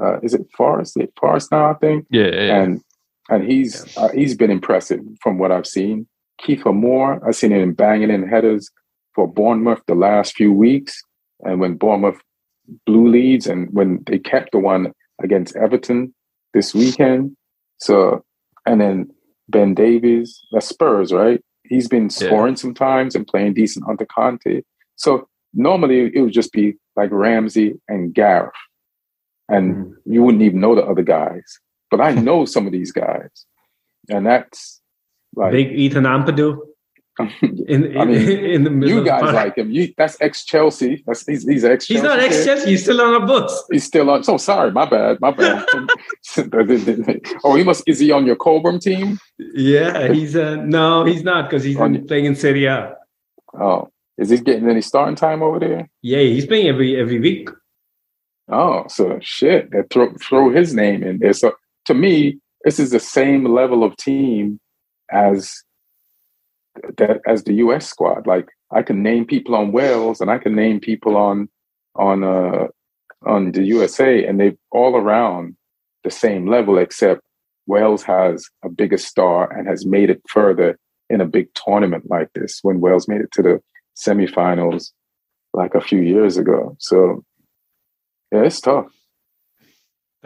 uh, is it Forest? It Forest now, I think. Yeah, yeah. and and he's yeah. uh, he's been impressive from what I've seen. Kieffer Moore, I've seen him banging in headers for Bournemouth the last few weeks, and when Bournemouth blew leads, and when they kept the one against Everton this weekend. So, and then Ben Davies, the Spurs, right? He's been scoring yeah. sometimes and playing decent under Conte. So normally it would just be like Ramsey and Gareth and mm. you wouldn't even know the other guys. But I know some of these guys, and that's like big Ethan Ampadu. in, I mean, in the middle you guys like him. You, that's ex Chelsea. That's he's, he's ex. He's not ex Chelsea. He's still on our books. He's still on. So sorry, my bad, my bad. oh, he must. Is he on your Cobham team? Yeah, he's uh no, he's not because he's playing in Serie A. Oh, is he getting any starting time over there? Yeah, he's playing every every week. Oh, so shit. They throw throw his name in there. So to me, this is the same level of team as that as the US squad. Like I can name people on Wales and I can name people on on uh on the USA and they all around the same level except Wales has a bigger star and has made it further in a big tournament like this when Wales made it to the semifinals like a few years ago. So yeah, it's tough.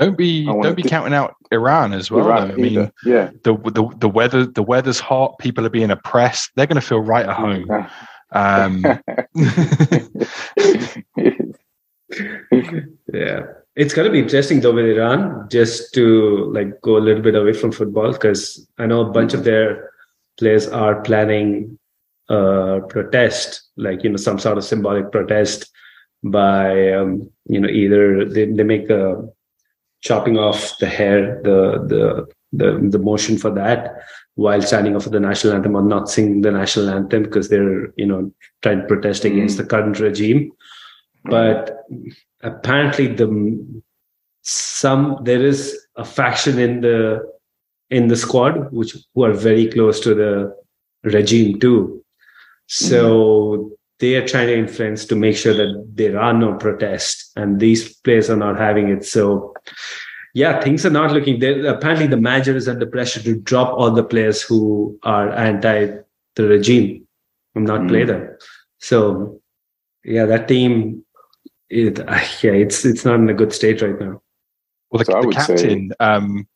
Don't be don't be counting out Iran as well. Iran I mean, yeah, the, the the weather the weather's hot. People are being oppressed. They're going to feel right at home. Um, yeah, it's going to be interesting though with Iran. Just to like go a little bit away from football because I know a bunch of their players are planning a protest, like you know some sort of symbolic protest by um, you know either they, they make a chopping off the hair the the the, the motion for that while standing up for the national anthem or not singing the national anthem because they're you know trying to protest against mm. the current regime but apparently the some there is a faction in the in the squad which who are very close to the regime too so mm-hmm. They are trying to influence to make sure that there are no protests and these players are not having it. So yeah things are not looking there apparently the manager is under pressure to drop all the players who are anti the regime. And not mm-hmm. play them. So yeah that team it, yeah it's it's not in a good state right now. Well, the, so the captain, say... um,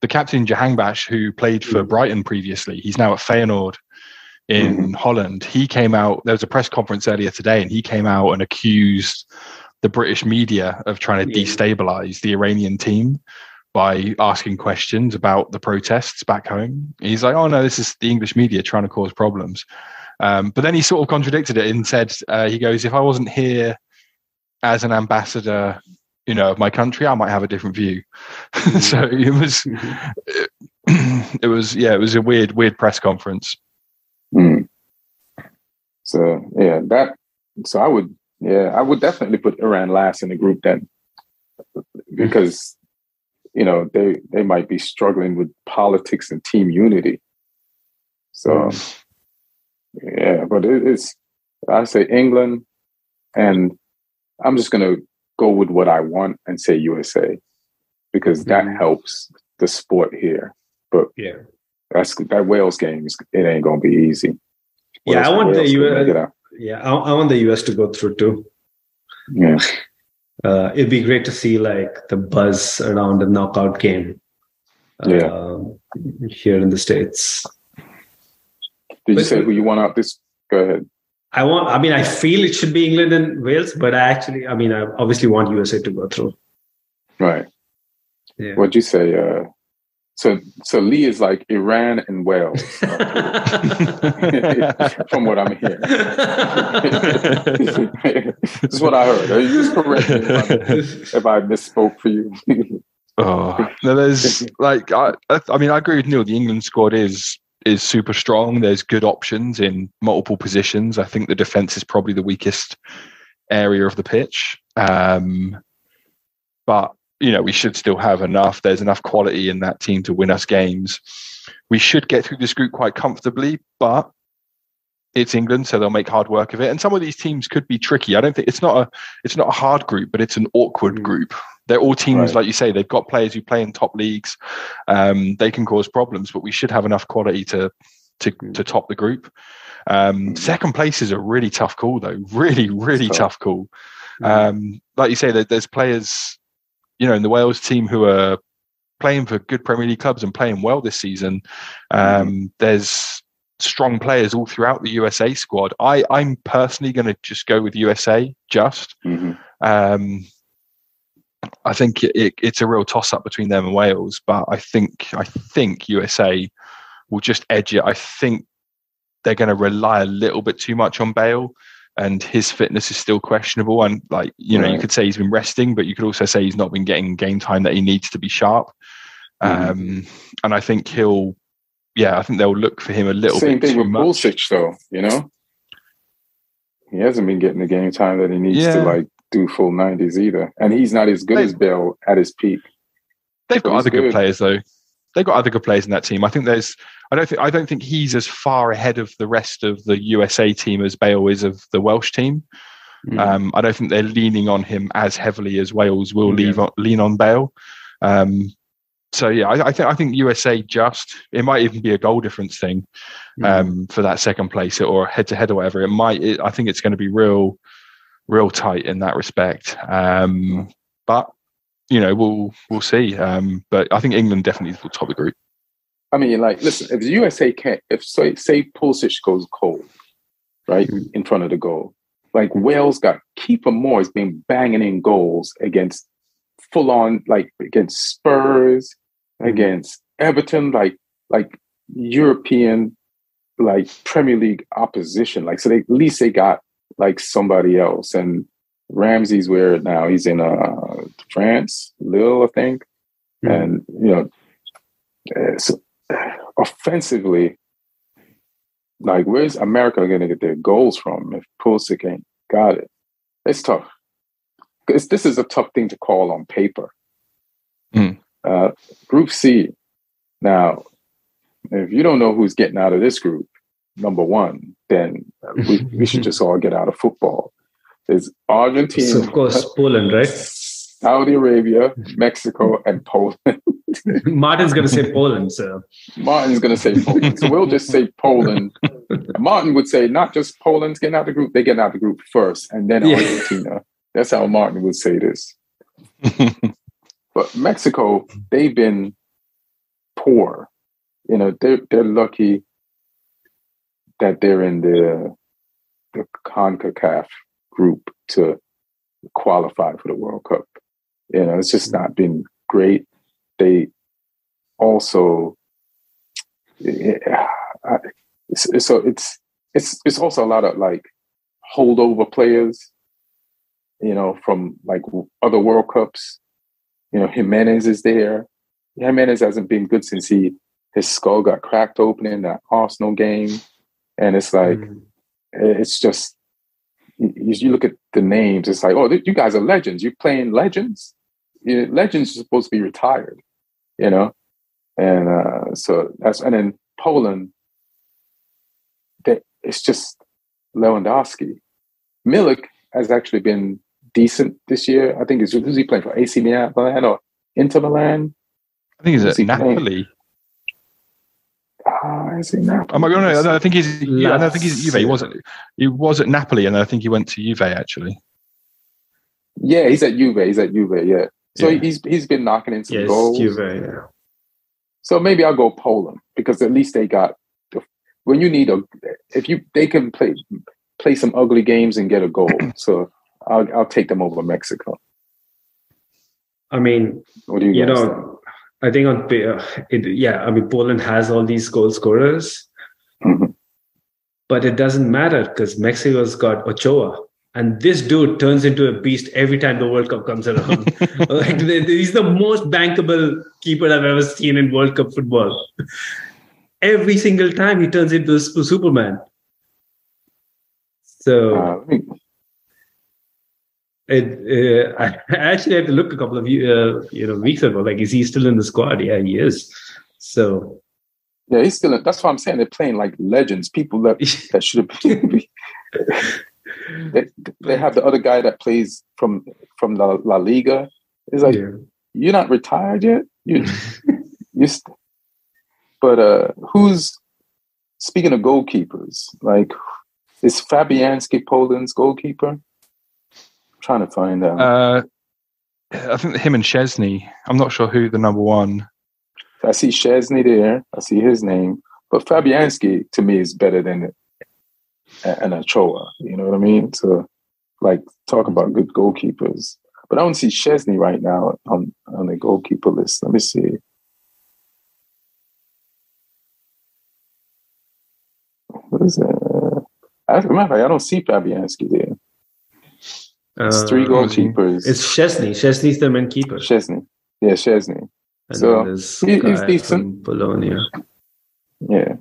the captain Jahanbakhsh, who played for mm. Brighton previously, he's now at Feyenoord in mm-hmm. Holland. He came out. There was a press conference earlier today, and he came out and accused the British media of trying to destabilize the Iranian team by asking questions about the protests back home. He's like, "Oh no, this is the English media trying to cause problems." Um, but then he sort of contradicted it and said, uh, "He goes, if I wasn't here as an ambassador you know, of my country, I might have a different view. so mm-hmm. it was, mm-hmm. it, was, yeah, it was a weird, weird press conference. Mm. So yeah, that. So I would, yeah, I would definitely put Iran last in the group then, because you know they they might be struggling with politics and team unity. So mm. yeah, but it, it's I say England, and I'm just gonna go with what I want and say USA because that mm-hmm. helps the sport here. But yeah, that's that Wales game. Is, It ain't gonna be easy. yeah, I want the US. Yeah, I, I, want the US to go through too. Yeah, uh, it'd be great to see like the buzz around the knockout game. Yeah, uh, here in the states. Did but, you say who you want out this? Go ahead. I want. I mean, I feel it should be England and Wales, but I actually, I mean, I obviously want USA to go through. Right. Yeah. What'd you say? Uh, so, so Lee is like Iran and Wales, from what I'm hearing. this is what I heard. Are you just correct if, if I misspoke for you? oh, no, there's like I, I mean, I agree with Neil. The England squad is is super strong. There's good options in multiple positions. I think the defense is probably the weakest area of the pitch. Um, but you know, we should still have enough. There's enough quality in that team to win us games. We should get through this group quite comfortably, but it's England, so they'll make hard work of it. And some of these teams could be tricky. I don't think it's not a it's not a hard group, but it's an awkward mm. group. They're all teams, right. like you say, they've got players who play in top leagues. Um, they can cause problems, but we should have enough quality to to mm. to top the group. Um, mm. second place is a really tough call, though. Really, really tough. tough. call. Um, like you say, there's players, you know, in the Wales team who are playing for good Premier League clubs and playing well this season. Um, there's strong players all throughout the USA squad. I, I'm personally going to just go with USA. Just. Mm-hmm. Um, I think it, it, it's a real toss up between them and Wales, but I think I think USA will just edge it. I think they're going to rely a little bit too much on Bale, and his fitness is still questionable. And like you know, right. you could say he's been resting, but you could also say he's not been getting game time that he needs to be sharp. Mm-hmm. Um, and I think he'll, yeah, I think they'll look for him a little Same bit. Same thing with Pulisic, though. You know, he hasn't been getting the game time that he needs yeah. to like do full 90s either. And he's not as good they, as Bale at his peak. They've got other good. good players though. They've got other good players in that team. I think there's I don't think I don't think he's as far ahead of the rest of the USA team as Bale is of the Welsh team. Mm. Um, I don't think they're leaning on him as heavily as Wales will yeah. on, lean on Bale. Um, so yeah, I, I, think I think USA just it might even be a goal difference thing mm. um, for that second place or head to head or whatever. It might. It, I think it's going to be real real tight in that respect. Um, but you know, we'll we'll see. Um, but I think England definitely will top the group. I mean, like, listen, if the USA can't, if say, say Pulisic goes cold, right mm-hmm. in front of the goal, like Wales got Kieffer Moore has been banging in goals against full on, like against Spurs, mm-hmm. against Everton, like like European, like Premier League opposition. Like, so they, at least they got like somebody else. And Ramsey's where now he's in uh, France, Lille, I think. Mm-hmm. And you know, so offensively, like where's America going to get their goals from if Pulisic ain't got it? it's tough. It's, this is a tough thing to call on paper. Mm. Uh, group C. Now, if you don't know who's getting out of this group, number one, then we, we should just all get out of football. There's Argentina, So of course, Poland, right? Saudi Arabia, Mexico, and Poland. Martin's going to say Poland. So Martin's going to say Poland. So we'll just say Poland. Martin would say not just Poland's getting out of the group, they getting out of the group first, and then Yeah. Argentina. That's how Martin would say this. But Mexico, they've been poor. You know, they're they're lucky that they're in the the CONCACAF group to qualify for the World Cup. You know, it's just not been great. They also yeah, I- it's, so it's it's it's also a lot of like holdover players, you know, from like other World Cups. You know, Jimenez is there. Jimenez hasn't been good since he his skull got cracked open in that Arsenal game, and it's like Mm. it's just you, you look at the names. It's like, oh, you guys are legends. You're playing legends. You legends are supposed to be retired, you know. And uh, so that's and then Poland. That it's just Lewandowski. Milik has actually been decent this year. I think he's who's he playing for AC Milan or Inter Milan? I think he's at he playing? Napoli. Ah, is he Napoli? Am I going? No, I think he's. Yeah, I think he's at Juve. He wasn't. He was at Napoli, and I think he went to Juve actually. Yeah, he's at Juve. He's at Juve. Yeah. So Yeah. he's he's been knocking in some Yes, goals. Juve. Yeah. So maybe I'll go Poland because at least they got when you need a if you they can play play some ugly games and get a goal. So I'll I'll take them over Mexico. I mean, What do you, you guys know, I think on it, yeah, I mean, Poland has all these goal scorers? Mhm. but it doesn't matter because Mexico's got Ochoa. And this dude turns into a beast every time the World Cup comes around. like he's the most bankable keeper I've ever seen in World Cup football. every single time he turns into a Superman. So Uh, let me- it, uh, I actually had to look a couple of uh, you know weeks ago. Like, is he still in the squad? Yeah, he is. So yeah, he's still. That's what I'm saying. They're playing like legends. People that that should have been. they, they have the other guy that plays from from La, La Liga. It's like yeah. you're not retired yet. You you. St- but uh, who's speaking of goalkeepers? Like, is Fabianski Poland's goalkeeper? Trying to find out. Uh, I think him and Szczesny. I'm not sure who the number one. I see Szczesny there. I see his name, but Fabianski to me is better than an Ochoa. You know what I mean? So, like, talk about good goalkeepers. But I don't see Szczesny right now on on the goalkeeper list. Let me see. What is that? As a matter of fact, I don't see Fabianski there. It's three Uh, goalkeepers. It's Szczesny. Szczesny's the main keeper. Szczesny. Yeah, Szczesny. And so, he- he's decent. from Bologna. Yeah.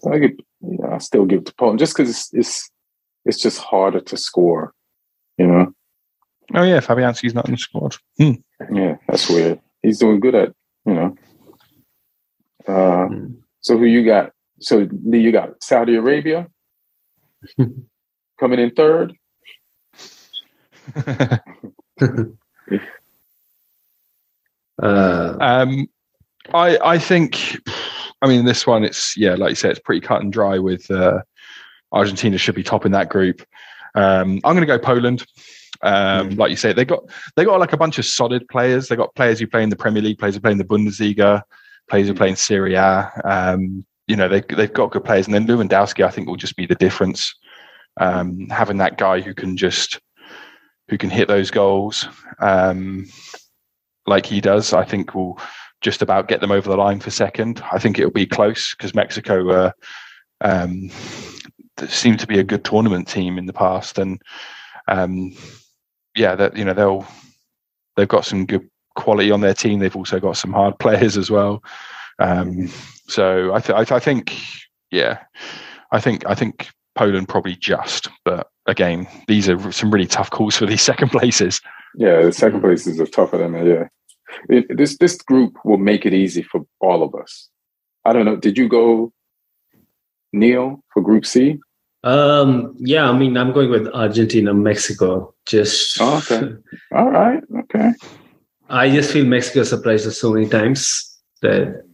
So I could, you know, I still give it to Poland just because it's, it's it's just harder to score. You know, Oh yeah, Fabianski's not in the squad. Hmm. yeah, that's weird. He's doing good at, you know. Uh, Mm. so who you got? So Lee, you got Saudi Arabia coming in third. Uh, um, I I think. I mean, this one, it's yeah, like you said, it's pretty cut and dry. With uh, Argentina should be top in that group. Um, I'm going to go Poland. Um, Mm. Like you said, they got they got like a bunch of solid players. They got players who play in the Premier League, players who play in the Bundesliga, players who play in Serie A. Um, you know, they they've got good players, and then Lewandowski, I think, will just be the difference. Um, having that guy who can just who can hit those goals um, like he does, I think will just about get them over the line for second. I think it'll be close because Mexico uh, um, seem to be a good tournament team in the past, and um, yeah, that you know they'll they've got some good quality on their team. They've also got some hard players as well. Um, so I, th- I, th- I think yeah, I think I think Poland probably just. But again, these are some really tough calls for these second places. Yeah, the second places are tougher than that. Yeah, it, this this group will make it easy for all of us. I don't know. Did you go Neil for Group C? Um, yeah, I mean, I'm going with Argentina, Mexico. Just oh, okay, all right, okay. I just feel Mexico surprised us so many times that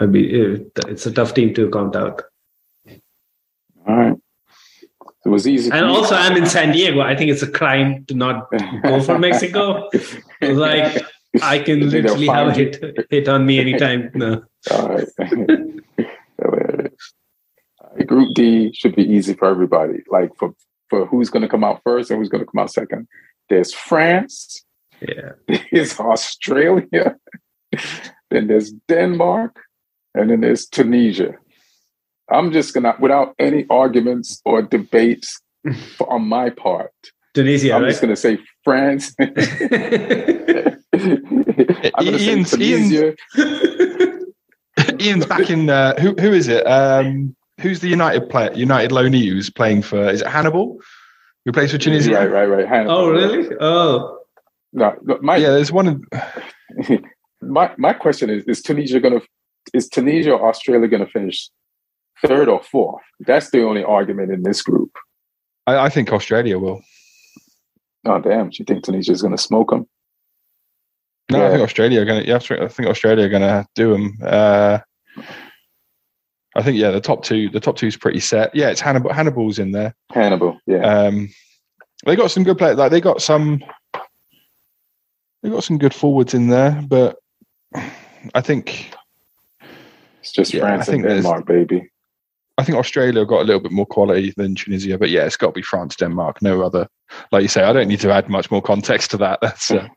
I mean, it's a tough team to count out. All right. It was easy. And also, I'm in San Diego. I think it's a crime to not go for Mexico. like, I can literally have a hit, hit on me anytime. No. All right. Group D should be easy for everybody. Like for for who's going to come out first and who's going to come out second. There's France. Yeah. There's Australia. then there's Denmark, and then there's Tunisia. I'm just gonna, without any arguments or debates on my part, Tunisia. I'm right? just gonna say France. I'm gonna Ian's, say Tunisia. Ian's, Ian's back in. Uh, who who is it? Um, who's the United player? United loanee who's playing for? Is it Hannibal? Who plays for Tunisia? Right, right, right. Hannibal. oh, really? Oh, No, no, my, Yeah, there's one. my my question is: Is Tunisia gonna? Is Tunisia or Australia gonna finish third or fourth? That's the only argument in this group. I, I think Australia will. Oh damn! Do you think Tunisia's gonna smoke them? No, I think Australia are going to. Yeah, I think Australia are going to do them. Uh, I think yeah, the top two, the top two is pretty set. Yeah, it's Hannibal. Hannibal's in there. Hannibal, yeah. Um, they got some good players. Like they got some, they got some good forwards in there. But I think it's just yeah, France I think and Denmark, baby. I think Australia got a little bit more quality than Tunisia. But yeah, it's got to be France, Denmark. No other. Like you say, I don't need to add much more context to that. That's uh,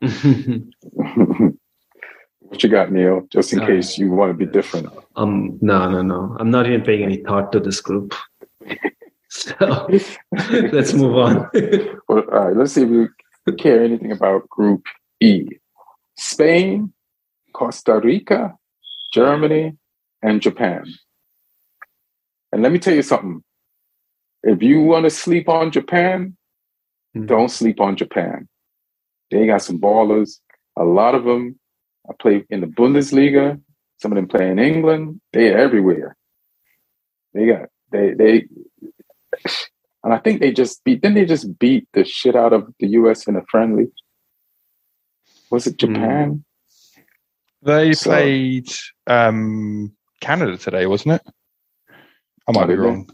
what you got, Neil? Just in Uh, case you want to be different. um, no, no, no. I'm not even paying any thought to this group. So let's move on. Well, all right, let's see if we care anything about Group E: Spain, Costa Rica, Germany, and Japan. And let me tell you something. If you want to sleep on Japan, Mhm. don't sleep on Japan. They got some ballers. A lot of them I play in the Bundesliga. Some of them play in England. They're everywhere. They got they they and I think they just beat didn't they just beat the shit out of the US in a friendly? Was it Japan? they So- played um, Canada today, wasn't it? I might be wrong.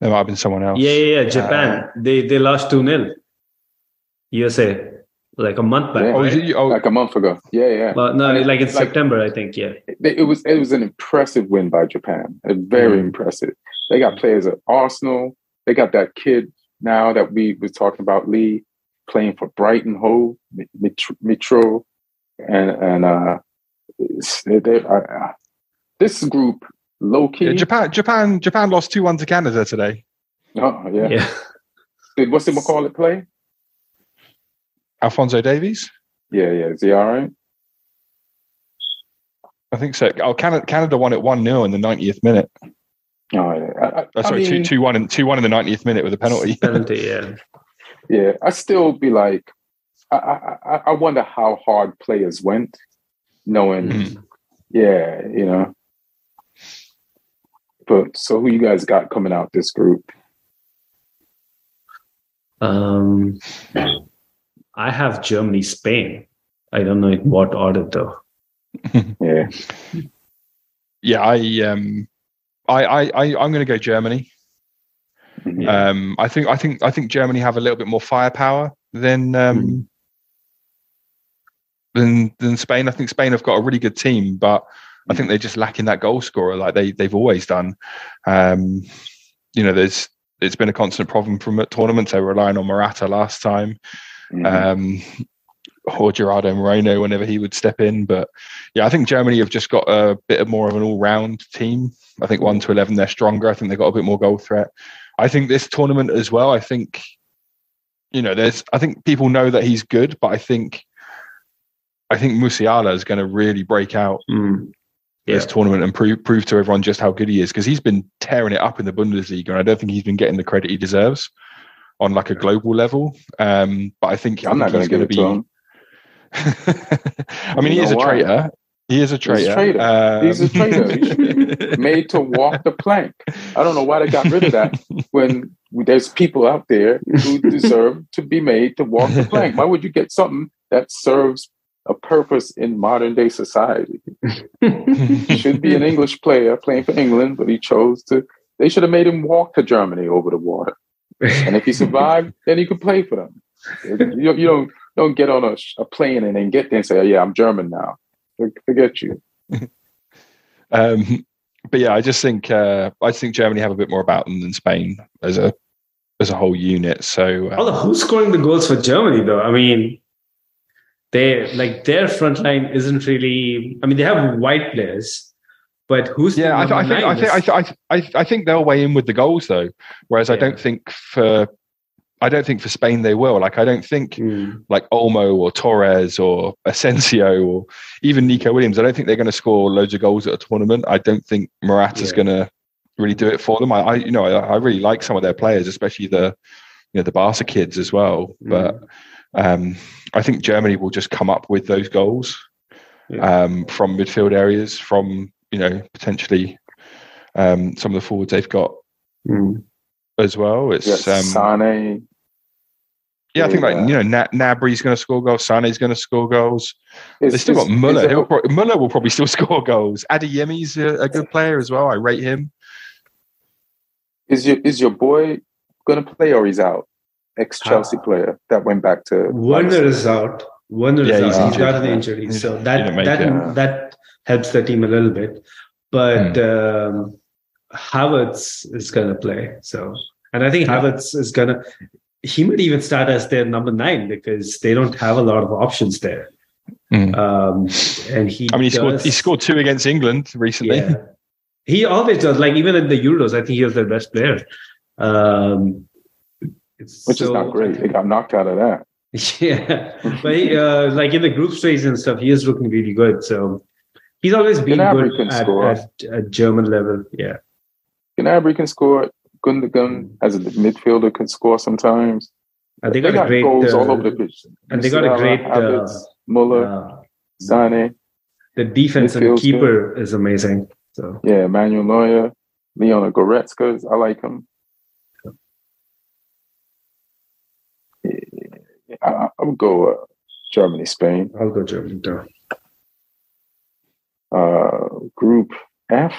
There might have been someone else. Yeah, yeah, yeah. Japan. they they lost 2 0. USA. Like a month back. Yeah. Oh, right? it, oh, Like a month ago. Yeah, yeah. Well, no, And it- like in like- September, I think. Yeah. It, it was it was an impressive win by Japan. A very Mm. impressive. They got players at Arsenal. They got that kid now that we were talking about Lee playing for Brighton Hove, Mitoma, and and uh, it's- they, they, uh, this group low key. yeah, Japan, Japan, Japan lost two one to Canada today. oh, yeah. Yeah. Did what's it McCall it play? Alphonso Davies, Yeah, yeah. Is he all right? I think so. Oh, Canada, Canada won it one 0 in the ninetieth minute. Oh, yeah. I, I, Oh, sorry, two mean, two one and two one in the ninetieth minute with a penalty. Penalty, yeah. Yeah, I still be like, I, I, I- I wonder how hard players went, knowing, Mhm. yeah, you know. But so who you guys got coming out this group? Um, I have Germany, Spain. I don't know in what order though. Yeah, Yeah, I um, I I, I I'm going to go Germany. Mhm. Um, I think I think I think Germany have a little bit more firepower than um, than than Spain. I think Spain have got a really good team, but I think they're just lacking that goal scorer like they they've always done. Um, you know, there's it's been a constant problem from tournaments. They were relying on Morata last time, Mhm. um, or Gerardo Moreno whenever he would step in. But yeah, I think Germany have just got a bit of more of an all-round team. I think one to eleven, they're stronger. I think they've got a bit more goal threat. I think this tournament as well. I think you know, there's. I think people know that he's good, but I think I think Musiala is going to really break out Mm. This Yeah. tournament and prove prove to everyone just how good he is because he's been tearing it up in the Bundesliga, and I don't think he's been getting the credit he deserves on like a global level. Um, but I think I'm not going to be. I mean, he You is a traitor. He is a traitor. traitor. Um, He's a traitor. He made to walk the plank. I don't know why they got rid of that when there's people out there who deserve to be made to walk the plank. Why would you get something that serves a purpose in modern day society? He should be an English player playing for England, but he chose to. They should have made him walk to Germany over the water, and if he survived, then he could play for them. You, you don't don't get on a, a plane and then get there and say, oh, "Yeah, I'm German now." Forget you. Um, but yeah, I just think uh, I think Germany have a bit more about them than Spain as a as a whole unit. So uh, Although who's scoring the goals for Germany though? I mean, they like their front line isn't really. I mean, they have white players, but who's yeah, I, th- I think I I, th- I, th- I think they'll weigh in with the goals though. Whereas I don't think for I don't think for Spain they will. Like I don't think Mm. like Olmo or Torres or Asensio or even Nico Williams. I don't think they're going to score loads of goals at a tournament. I don't think Morata's Yeah. going to really do it for them. I, I you know I, I really like some of their players, especially the you know the Barca kids as well. Mm. Um, I think Germany will just come up with those goals Yeah. um, from midfield areas, from you know potentially um, some of the forwards they've got Mm. as well. It's Yes, um, Sane. yeah, I think like you know Na- Gnabry's going to score goals, Sane's going to score goals. Is- They still is- got Muller. He'll pro- Muller will probably still score goals. Adeyemi's a, a good player as well. I rate him. Is your is your boy going to play or he's out? Ex Chelsea Ah. player that went back to Werner is out. Werner Yeah, is he's out. He's injured. got an injury, He's- so that make that it. Hmm. that helps the team a little bit. But um, Havertz is going to play. So, and I think Yeah. Havertz is going to. He might even start as their number nine because they don't have a lot of options there. Mm. Um, and he. I mean, he scored. He scored two against England recently. Yeah. He always does. Like even in the Euros, I think he was their best player. Um, it's which is not great. They got knocked out of that. Yeah, but he, uh, like in the group stage and stuff, he is looking really good. So he's always been Gnabry good at, score. at, at German level. Yeah, Gnabry can score. Gundogan as a midfielder can score sometimes. and they They got, got a great goals uh, all over the pitch. and they got a great. Uh, Muller, uh, Sane, the defense and keeper is amazing. So yeah, Manuel Neuer, Leon Goretzka. I like him. I, I would go uh, Germany, Spain. I'll go Germany too. Uh, group F,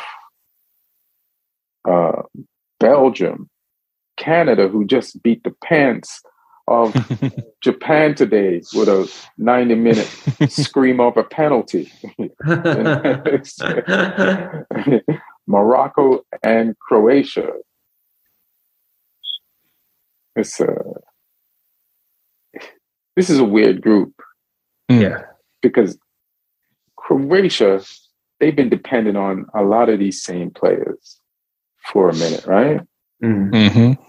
uh, Belgium, Canada, who just beat the pants of Japan today with a 90 minute scream of a penalty. Morocco and Croatia. It's uh, this is a weird group yeah, because Croatia, they've been dependent on a lot of these same players for a minute, right? Mm. hmm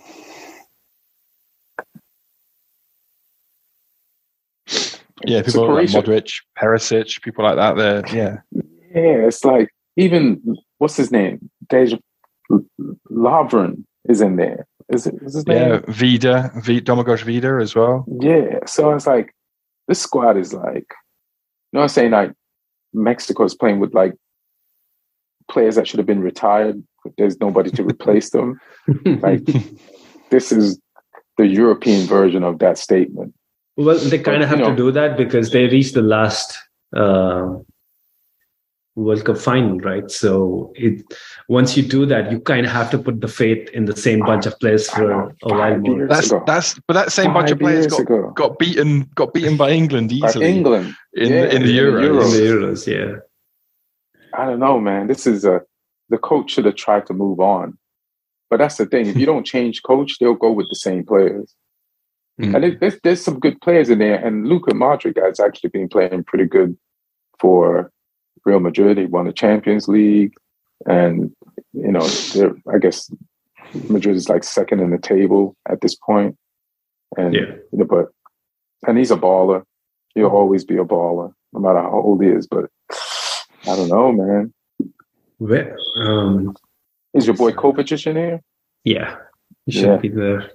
Yeah, So people like Modric, Perisic, people like that. They're yeah. Yeah, it's like even what's his name? Dejan Lovren is in there. Is it is his name? Yeah, Vida, v, Domagoj Vida as well. Yeah. So it's like this squad is like, you know what I'm saying? Like Mexico is playing with like players that should have been retired, but there's nobody to replace them. Like this is the European version of that statement. well, they kind of have you to do that because they reached the last uh, World Cup final, right? So it once you do that, you kind of have to put the faith in the same bunch of players for a while more. That's ago. that's but that same bunch of players got, ago. got beaten got beaten by England By easily England. in Yeah, in the in the Euros. in Euros. the Euros, yeah. I don't know, man. This is a the coach should have tried to move on. But that's the thing. If you don't change coach, they'll go with the same players. Mm. And it, there's, there's some good players in there. And Luka Modric has actually been playing pretty good for Real Madrid. He won the Champions League. And, you know, I guess Madrid is like second in the table at this point. And, Yeah. you know, but, and he's a baller. He'll always be a baller, no matter how old he is. But I don't know, man. Where, um, Is your boy Kovacic in here? yeah, he should Yeah. be there.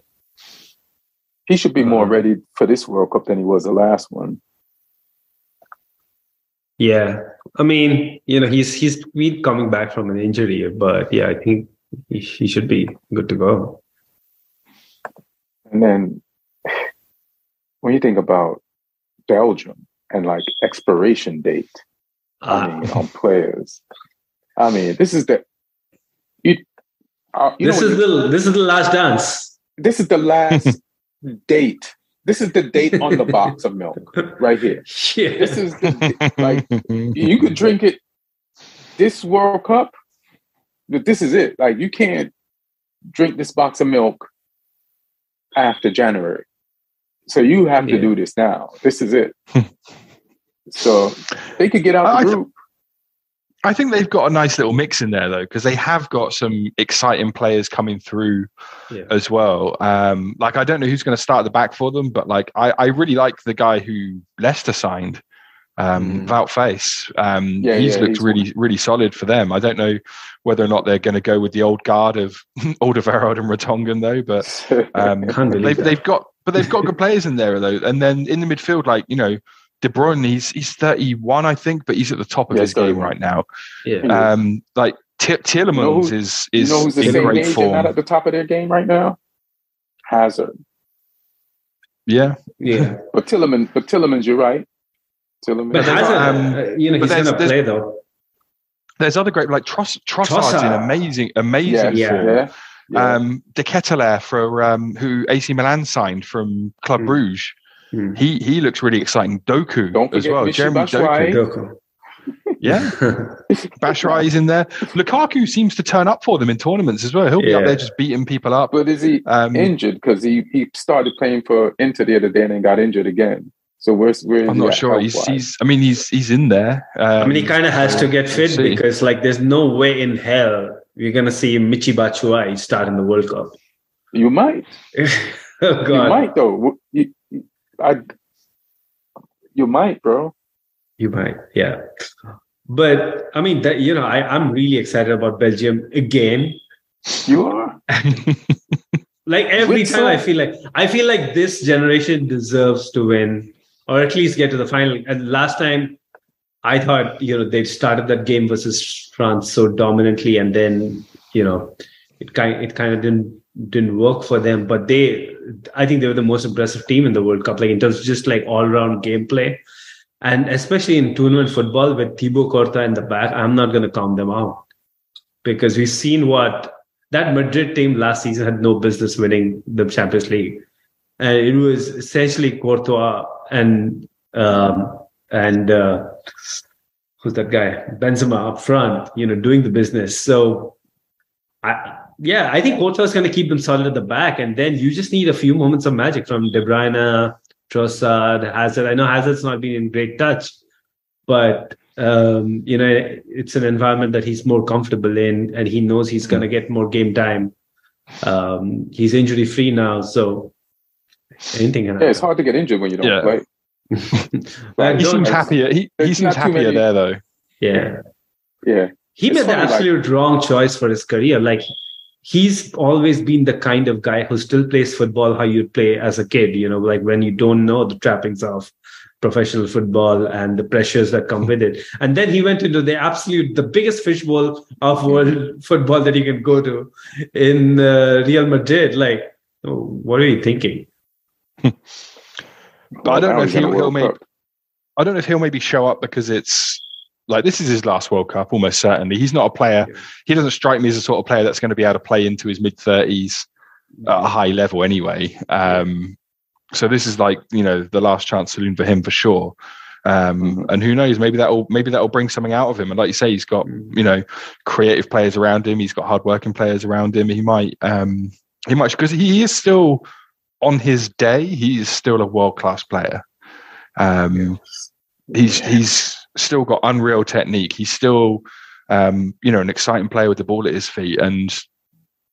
He should be more Uh, ready for this World Cup than he was the last one. Yeah, I mean, you know, he's he's been coming back from an injury, but yeah, I think he, he should be good to go. And then when you think about Belgium and like expiration date, I Ah, mean, on players, I mean, this is the you. Uh, you this is the this is the last dance. this is the last date. This is the date on the box of milk right here. Yeah, This is the like you could drink it this World Cup, but this is it. Like you can't drink this box of milk after January. So you have to Yeah. do this now. This is it. so they could get out I the th- group. I think they've got a nice little mix in there though, because they have got some exciting players coming through Yeah. as well. Um, like I don't know who's going to start at the back for them, but like I, I really like the guy who Leicester signed, um, Faes. Um, Yeah, he's yeah, looked he's really really solid for them. I don't know whether or not they're going to go with the old guard of Alderweireld and Vertonghen though, but um, they've they've got but they've got good players in there though. And then in the midfield, like you know. De Bruyne, he's he's 31, I think, but he's at the top of Yeah, his game 31. right now. yeah. Um, like T- Tielemans who- is you is know who's the in same great age and form. not at the top of their game right now? Hazard. Yeah, yeah. But Tielemans, but Tielemans's, you're right. Tielemans. But there's, Hazard, um, uh, you know, but he's there's- gonna play though. there's other great like Tross, Trossard's in amazing amazing yeah, Yeah. form. yeah, yeah. Um, De Ketelaere for um, who AC Milan signed from Club Mm. Bruges. Hmm. He he looks really exciting. Doku Don't as well. Michy Jeremy Batshuayi. Doku. Doku. Yeah, Batshuayi's in there. Lukaku seems to turn up for them in tournaments as well. He'll be up there just beating people up. but is he Um, injured? Because he, he started playing for Inter the other day and then got injured again. So where's where is I'm not sure. He's, he's. I mean, he's he's in there. Um, I mean, he kind of has to get fit because, like, there's no way in hell we're gonna see Michy Batshuayi start in the World Cup. You might. oh God. You might though. You, you- I, you might, bro. You might, yeah. But I mean, that you know, I, I'm really excited about Belgium again. You are. Like every With time, I feel like I feel like this generation deserves to win, or at least get to the final. And last time, I thought you know they started that game versus France so dominantly, and then you know it kind it kind of didn't didn't work for them. But they, I think they were the most impressive team in the World Cup, like in terms of just like all round gameplay. And especially in tournament football with Thibaut Courtois in the back, I'm not going to count them out because we've seen what that Madrid team last season had no business winning the Champions League, and it was essentially Courtois and um, and uh, who's that guy Benzema up front, you know, doing the business. So, I yeah, I think Courtois is going to keep them solid at the back, and then you just need a few moments of magic from De Bruyne, Trossard, Hazard. I know Hazard's not been in great touch, but um, you know, it's an environment that he's more comfortable in, and he knows he's going to get more game time. Um, he's injury free now, so anything can Yeah, it's hard to get injured when you don't Yeah. play. But he seems happier. He, he seems happier many- there though. Yeah, Yeah, he It's made the funny, like- absolute wrong choice for his career. Like he's always been the kind of guy who still plays football how you play as a kid. You know, like when you don't know the trappings of professional football and the pressures that come with it. And then he went into the absolute, the biggest fishbowl of world football that you can go to in uh, Real Madrid. Like, what are you thinking? But I don't know if he'll, the he'll World make. Cup. I don't know if he'll maybe show up because it's like this is his last World Cup, almost certainly. He's not a player. He doesn't strike me as a sort of player that's going to be able to play into his mid thirties at a high level anyway. Um, so this is like you know the last chance saloon for him for sure. Um, Mhm. And who knows? Maybe that'll maybe that'll bring something out of him. And like you say, he's got Mhm. you know creative players around him. He's got hardworking players around him. He might um, he might because he is still on his day. He is still a world class player. Um, he's he's still got unreal technique. He's still um, you know an exciting player with the ball at his feet, and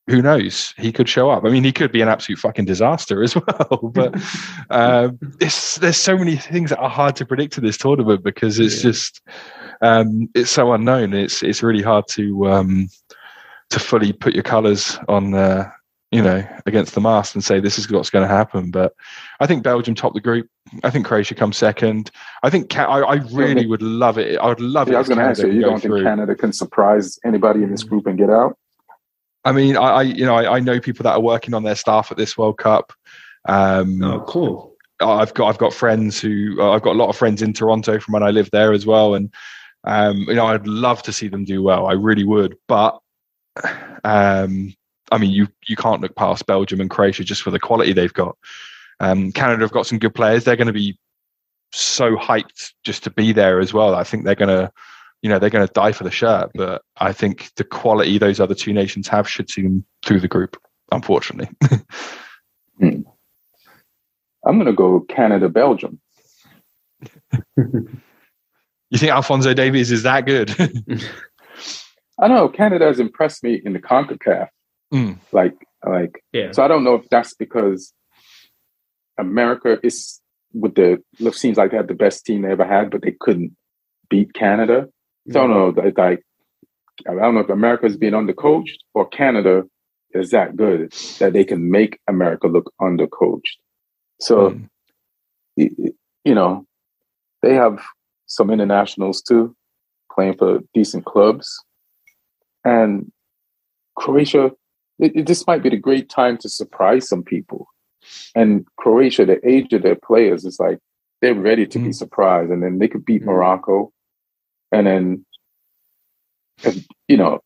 who knows? He could show up. I mean, he could be an absolute fucking disaster as well. But um, it's, there's so many things that are hard to predict in this tournament because it's Yeah. just um, it's so unknown. It's it's really hard to um, to fully put your colours on, uh, you know, against the mast and say this is what's going to happen. But I think Belgium top the group. I think Croatia comes second. I think I, I really would love it. I would love yeah, it. I was going to ask you. You don't through. think Canada can surprise anybody in this group and get out? I mean, I, I you know I, I, know people that are working on their staff at this World Cup. Um, oh, cool. I've got I've got friends who uh, I've got a lot of friends in Toronto from when I lived there as well, and um, you know I'd love to see them do well. I really would, but um, I mean you you can't look past Belgium and Croatia just for the quality they've got. Um, Canada have got some good players. They're going to be so hyped just to be there as well. I think they're going to you know they're going to die for the shirt, but I think the quality those other two nations have should see them through the group. Unfortunately. hmm. I'm going to go Canada, Belgium. you think Alphonso Davies is that good? I don't know. Canada has impressed me in the CONCACAF. Mm. Like, like, yeah. So I don't know if that's because America is with the it seems like they had the best team they ever had, but they couldn't beat Canada. So I don't know. Like, I don't know if America's being undercoached or Canada is that good that they can make America look undercoached. So, mm. you, you know, they have some internationals too, playing for decent clubs. And Croatia, it, it, this might be the great time to surprise some people. And Croatia, the age of their players is like they're ready to mm. be surprised, and then they could beat mm. Morocco, and then if, you know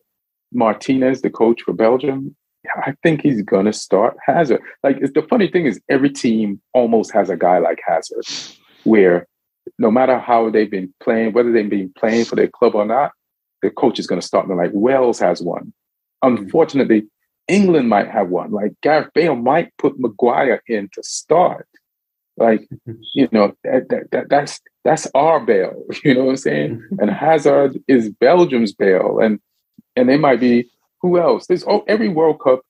Martinez, the coach for Belgium, I think he's gonna start Hazard. Like the funny thing is, every team almost has a guy like Hazard, where no matter how they've been playing, whether they've been playing for their club or not, the coach is going to start them. Like Wales has one. Unfortunately, England might have one. Like Gareth Bale might put Maguire in to start. Like you know that, that, that that's that's our Bale. You know what I'm saying? and Hazard is Belgium's Bale, and and they might be who else? There's oh, every World Cup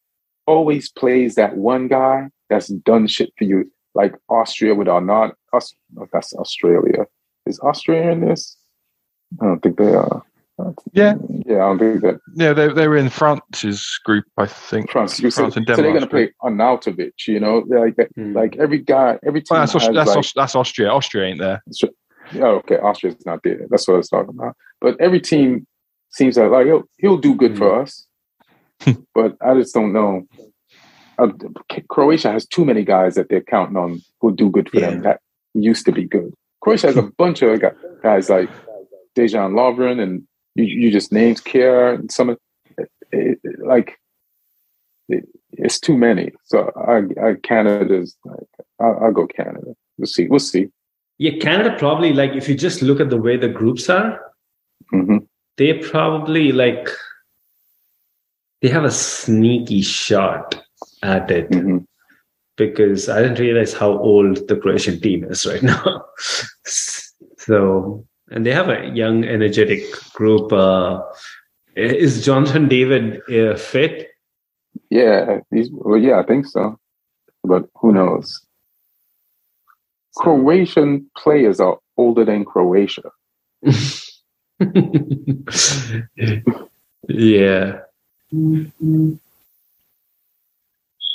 always plays that one guy that's done shit for you, like Austria with Arnaud. Us, oh, that's Australia. Is Austria in this? I don't think they are. Yeah, yeah, I don't think that. Yeah, they they were in France's group, I think. France, France so, and Denmark. So they're going to play Arnautovic, you know, like mm. like every guy, every team. Well, that's, has that's, like, that's Austria. Austria ain't there. Oh, okay, Austria's not there. That's what I was talking about. But every team seems like like he'll, he'll do good mm. for us. but I just don't know. Uh, Croatia has too many guys that they're counting on who'll do good for yeah. them that used to be good. Croatia has a bunch of guys like Dejan Lovren and you, you just named Kjær and some of it, it, like it, it's too many. So I, I Canada's like I'll, I'll, go Canada. We'll see. We'll see. Yeah, Canada probably like if you just look at the way the groups are, mm-hmm. they probably like they have a sneaky shot at it mm-hmm. because I didn't realize how old the Croatian team is right now. so, and they have a young, energetic group. Uh, is Jonathan David uh, fit? Yeah, he's well. Yeah, I think so, but who knows? Croatian players are older than Croatia. yeah.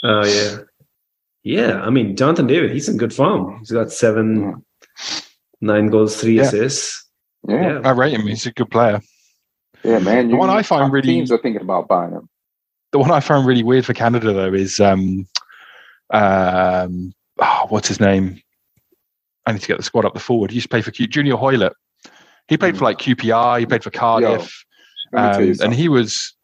Oh yeah, yeah. I mean, Jonathan David, he's in good form. He's got seven, nine goals, three yeah. assists. Yeah. yeah. I rate him. He's a good player. Yeah, man. The one I find really teams are thinking about buying him. The one I find really weird for Canada though is um, um, oh, what's his name? I need to get the squad up the forward. He used to play for Q- Junior Hoilett. He played mm. for like QPR. He played for Cardiff, Yo, um, and he was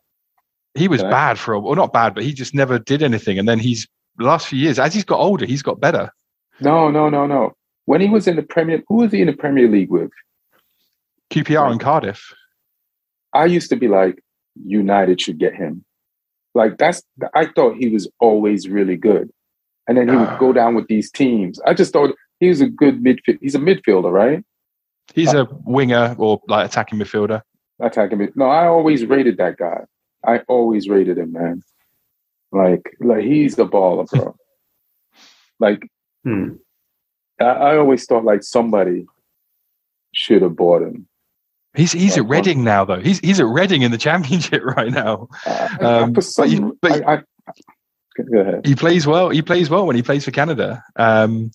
he was okay. bad for a well, not bad, but he just never did anything. And then he's the last few years, as he's got older, he's got better. No, no, no, no. When he was in the Premier, who was he in the Premier League with? QPR right. and Cardiff. I used to be like, United should get him. Like that's, I thought he was always really good, and then he would go down with these teams. I just thought he was a good midfield. He's a midfielder, right? He's uh, a winger or like attacking midfielder. Attacking mid. No, I always rated that guy. I always rated him, man. Like, like he's the baller, bro. like, hmm. I, I, always thought like somebody should have bought him. He's he's at Reading now though. He's he's at Reading in the Championship right now. Uh, Um, for some, but you- but- I, I, go ahead. He plays well. He plays well when he plays for Canada. Um,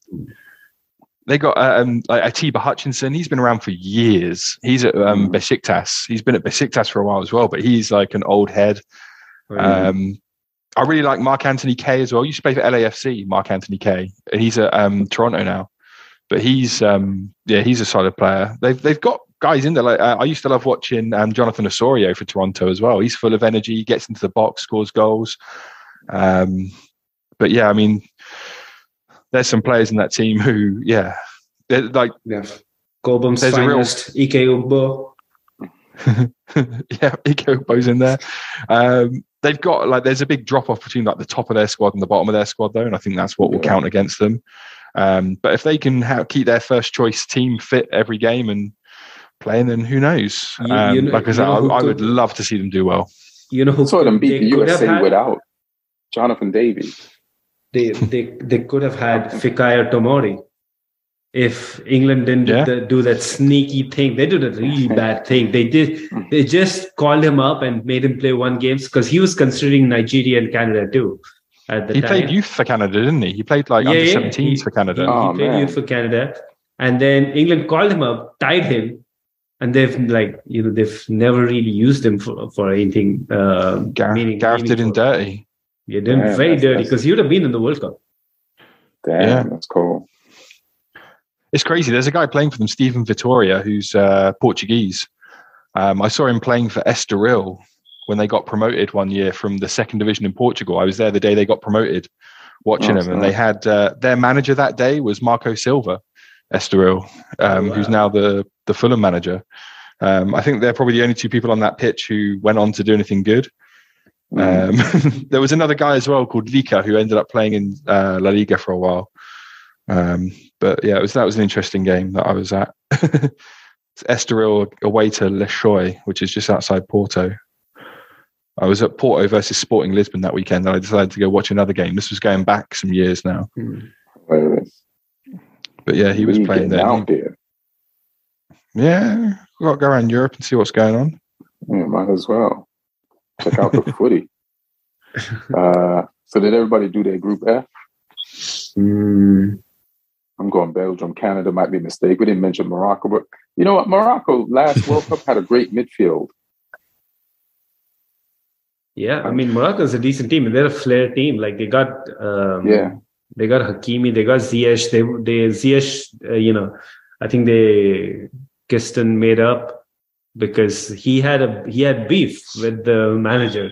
they got um, like Atiba Hutchinson. He's been around for years. He's at um, Mm. Besiktas. He's been at Besiktas for a while as well. But he's like an old head. Um, I really like Mark Anthony Kaye as well. He used to play for LAFC. Mark Anthony Kaye. He's at um, Toronto now, but he's um, yeah, he's a solid player. They've they've got guys in there. Like uh, I used to love watching um, Jonathan Osorio for Toronto as well. He's full of energy. He gets into the box, scores goals. Um, but yeah, I mean, there's some players in that team who, yeah, they're like yeah. Cobham's There's a real- Ike Ugbo. yeah, Ike Ugbo's in there. Um, they've got like there's a big drop off between like the top of their squad and the bottom of their squad though, and I think that's what will count against them. Um, but if they can ha- keep their first choice team fit every game and playing, then who knows? You- Um, you know- like I you said, know I, who I could- would love to see them do well. You know who saw them beat the they could have USA without Jonathan Davies. they they they could have had Fikayo Tomori if England didn't Yeah. do, do that sneaky thing. They did a really bad thing. They did. They just called him up and made him play one games because he was considering Nigeria and Canada too at the He time. played youth for Canada, didn't he? He played like Yeah, under yeah, 17s he- for Canada. He, Oh, he played man. youth for Canada, and then England called him up, tied him, and they've like you know they've never really used him for for anything. Uh, Gareth, meaning- Gareth did him meaningful. dirty. Yeah, did him very that's- dirty because he would have been in the World Cup. Damn, Yeah. that's cool. It's crazy. There's a guy playing for them, Steven Vitória, who's uh, Portuguese. Um, I saw him playing for Estoril when they got promoted one year from the second division in Portugal. I was there the day they got promoted, watching Oh, them, and they had uh, their manager that day was Marco Silva, Estoril, um, Oh, who's now the the Fulham manager. Um, I think they're probably the only two people on that pitch who went on to do anything good. Mm. Um, there was another guy as well called Licá who ended up playing in uh, La Liga for a while. Um, but yeah, it was that was an interesting game that I was at. it's Estoril away to Leixões, which is just outside Porto. I was at Porto versus Sporting Lisbon that weekend, and I decided to go watch another game. This was going back some years now, Where it is. but yeah, he was We playing there. out there. Yeah, got to go around Europe and see what's going on. Yeah, might as well check out the footy. Uh, so did everybody do their group F? Mm. I'm going Belgium. Canada might be a mistake. We didn't mention Morocco, but you know what? Morocco last World Cup had a great midfield. Yeah, I mean Morocco is a decent team. They're a flair team. Like they got um, Yeah. they got Hakimi, they got Ziyech. They they Ziyech, uh, you know, I think they Kiston made up because he had a he had beef with the manager.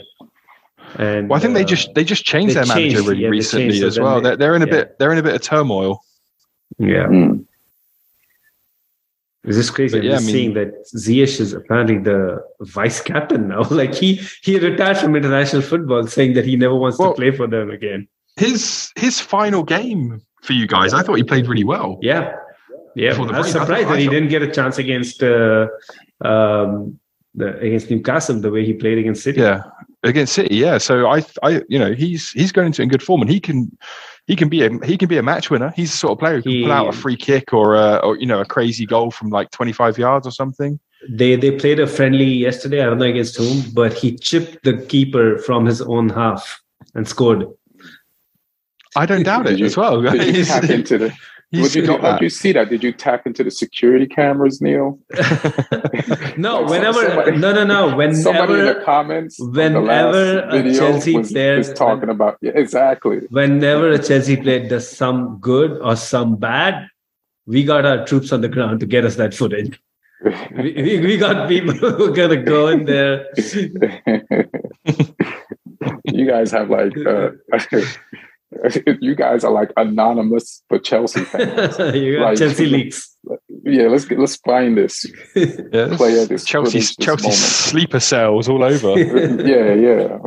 And Well, I think they uh, just they just changed they their manager really yeah, recently as well. they- They're, they're in a yeah. bit they're in a bit of turmoil. yeah. Mm. Just crazy. But I'm yeah, just I mean- seeing that Ziyech is apparently the vice captain now. Like he he retired from international football, saying that he never wants Well- to play for them again. His his final game for you guys, I thought he played really well. Yeah, yeah. I was break, surprised that he didn't get a chance against uh, um, the, against Newcastle the way he played against City. Yeah, against City. Yeah, so I, I, you know, he's he's going into in good form, and he can he can be a he can be a match winner. He's the sort of player who can He- pull out a free kick or a or you know a crazy goal from like twenty five yards or something. They they played a friendly yesterday. I don't know against whom, but he chipped the keeper from his own half and scored. I don't doubt it you- as well. Did you tap into the? He's What did you, got how that. did you see that? Did you tap into the security cameras, Neil? no, Like, whenever somebody- no no no Somebody in the comments, on the whenever a Chelsea was, player- was talking about yeah, exactly. whenever a Chelsea player does some good or some bad, we got our troops on the ground to get us that footage. We, we, we got people who are gonna go in there. you guys have like uh, you guys are like anonymous for Chelsea fans. you got Right. Chelsea leaks. Yeah, let's get, let's find this. Yeah, player, this Chelsea this Chelsea moment. sleeper cells all over. yeah, yeah.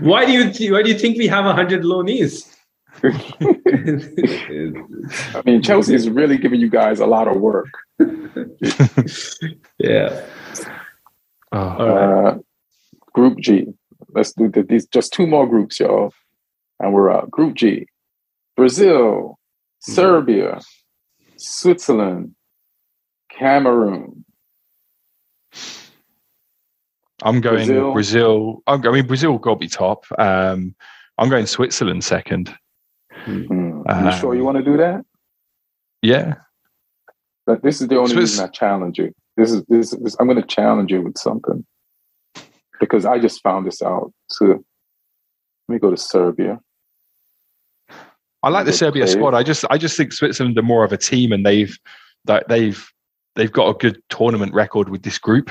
why do you th- why do you think we have a hundred loanees? I mean, Chelsea is really giving you guys a lot of work. yeah. Oh, All right. Uh, group G. Let's do the, these just two more groups, y'all, and we're out. Group G: Brazil, Serbia, Switzerland, Cameroon. I'm going Brazil? Brazil. I'm, I mean, Brazil got to be top. Um, I'm going Switzerland second. Hmm. Uh, you sure you want to do that? Yeah. But this is the only Swiss- reason I challenge you. This is this. this I'm going to challenge you with something because I just found this out. So let me go to Serbia. I like the Serbia players. squad. I just I just think Switzerland are more of a team, and they've that they've they've got a good tournament record with this group.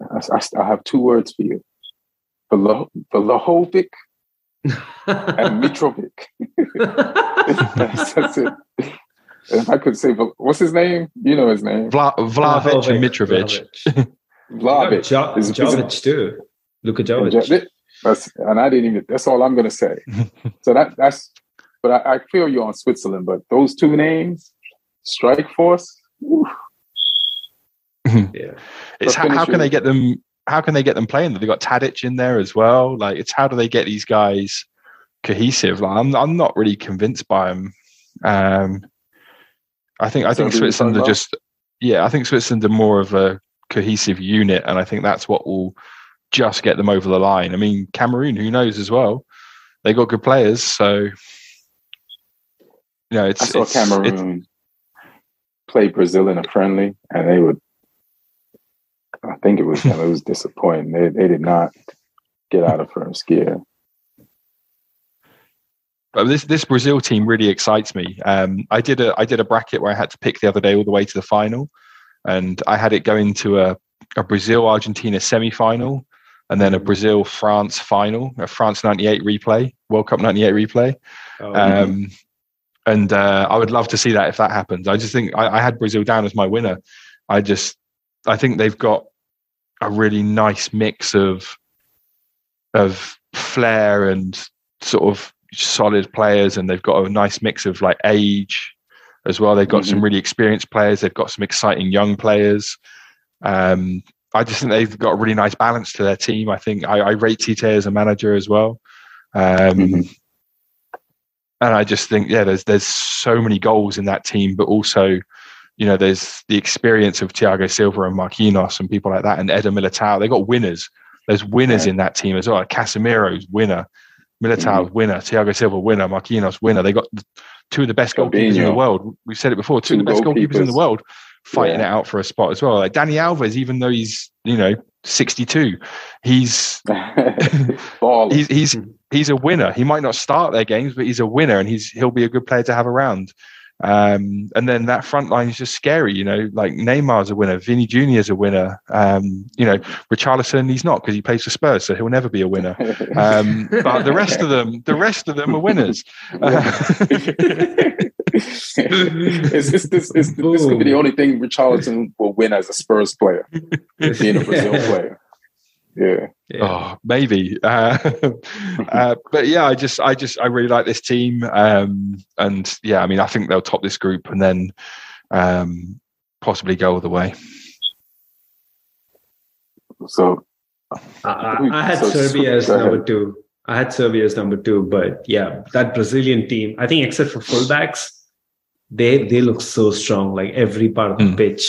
I, I- I have two words for you: Velo- Vlahovic and Mitrovic. that's, that's it. If I could say, what's his name? You know his name. Vla, Vlahovic and Mitrovic. Vlahovic. Jo- Is- is it- Jovic too. Luka Jovic. That's, and I didn't even. That's all I'm going to say. so that that's. But I, I feel you on Switzerland. But those two names, Strike Force. oof, Yeah. It's how, how can they get them? How can they get them playing? They got Tadic in there as well. Like it's how do they get these guys cohesive? Like I'm I'm not really convinced by them. Um, I think I So think who Switzerland are just yeah. I think Switzerland are more of a cohesive unit, and I think that's what will just get them over the line. I mean, Cameroon, who knows as well? They got good players, so you know it's I saw it's, it's Cameroon play Brazil in a friendly, and they would. I think it was. It was disappointing. They they did not get out of first gear. But this this Brazil team really excites me. Um, I did a I did a bracket where I had to pick the other day all the way to the final, and I had it going to a, a Brazil Argentina semi final, and then a Brazil France final, a France '98 replay, World Cup '98 replay. Oh, Um, and uh, I would love to see that if that happens. I just think I, I had Brazil down as my winner. I just I think they've got a really nice mix of of flair and sort of solid players, and they've got a nice mix of like age as well. They've got some really experienced players. They've got some exciting young players. Um, I just think they've got a really nice balance to their team. I think I, I rate Tite as a manager as well. Um, Mhm. and I just think, yeah, there's there's so many goals in that team, but also, you know, there's the experience of Thiago Silva and Marquinhos and people like that, and Eder Militao. They got winners. There's winners in that team as well. Casemiro's winner, Militao's winner, Thiago Silva winner, Marquinhos winner. They got two of the best goalkeepers in the world. We've said it before. Two, Two of the best goalkeepers in the world fighting Yeah. it out for a spot as well. Like Dani Alves, even though he's you know 62, he's he's he's he's a winner. He might not start their games, but he's a winner, and he's he'll be a good player to have around. Um, and then that front line is just scary, you know. Like Neymar's a winner, Vini Junior is a winner. Um, you know, Richarlison he's not because he plays for Spurs, so he'll never be a winner. Um, but the rest of them, the rest of them are winners. it's, it's, this, it's, this could be the only thing Richarlison will win as a Spurs player, being a Brazil player. Yeah. Yeah. Oh, maybe. Uh, uh, but yeah, I just, I just, I really like this team. Um, and yeah, I mean, I think they'll top this group and then um, possibly go all the way. So I, I, I had So, Serbia as go ahead. number two. I had Serbia as number two, but yeah, that Brazilian team. I think except for fullbacks, they they look so strong. Like every part of the Mm. pitch.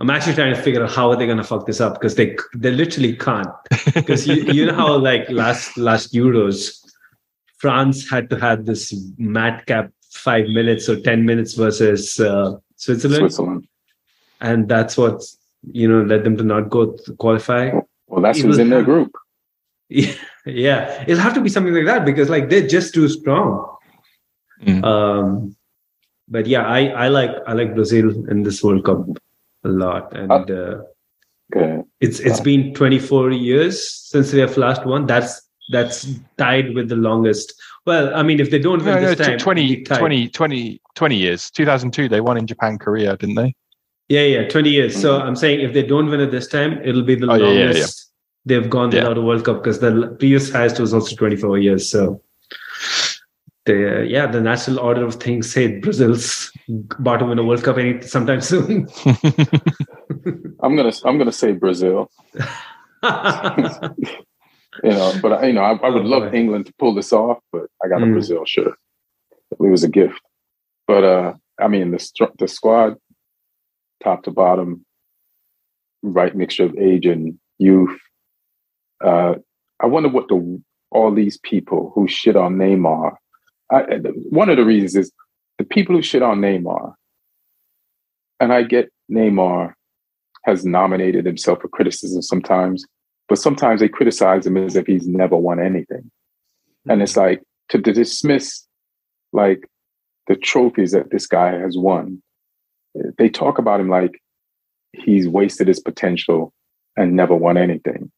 I'm actually trying to figure out how are they going to fuck this up because they they literally can't. Because you you know how like last last Euros, France had to have this madcap five minutes or ten minutes versus uh, Switzerland, Switzerland. and that's what you know led them to not go to qualify. Well, that's It who's will in their group. Yeah, yeah, it'll have to be something like that because like they're just too strong. Mm. Um, but yeah, I I like I like Brazil in this World Cup a lot, and uh, Okay. it's it's been 24 years since they have last won. That's that's tied with the longest. Well, I mean, if they don't win No, no, this time, t- 20, it'll be tied. 20, 20, 20 years. 2002, they won in Japan, Korea, didn't they? Yeah, yeah, 20 years. So Mhm. I'm saying if they don't win it this time, it'll be the Oh, yeah, yeah, longest they've gone Yeah. without a World Cup because the previous highest was also 24 years. So the yeah, the natural order of things said Brazil's about to win a World Cup any sometime soon. I'm gonna I'm gonna say Brazil. You know, but you know, I, I would Oh, love boy. England to pull this off, but I got a Mm. Brazil shirt. It was a gift. But uh I mean, the the squad, top to bottom, right mixture of age and youth. Uh, I wonder what the all these people who shit on Neymar. I, one of the reasons is the people who shit on Neymar, and I get Neymar has nominated himself for criticism sometimes, but sometimes they criticize him as if he's never won anything. And it's like to, to dismiss like the trophies that this guy has won. They talk about him like he's wasted his potential and never won anything.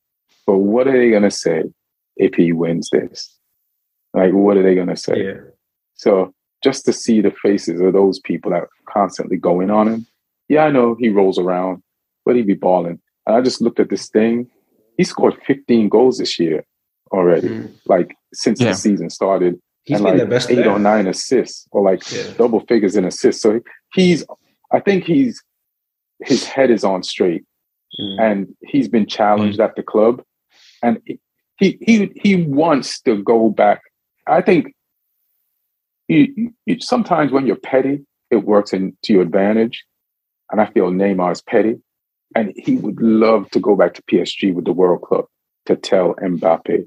But what are they going to say if he wins this? Like, what are they going to say? Yeah. So just to see the faces of those people that are constantly going on him, yeah, I know he rolls around, but he be balling. And I just looked at this thing. He scored 15 goals this year already, Mm. like since Yeah. the season started He's and been like the best eight player. or nine assists or like Yeah. double figures in assists. So he's, I think he's, his head is on straight Mm. and he's been challenged at the club and he, he, he wants to go back. I think you, you, sometimes when you're petty, it works in, to your advantage. And I feel Neymar is petty and he would love to go back to PSG with the World Club to tell Mbappe,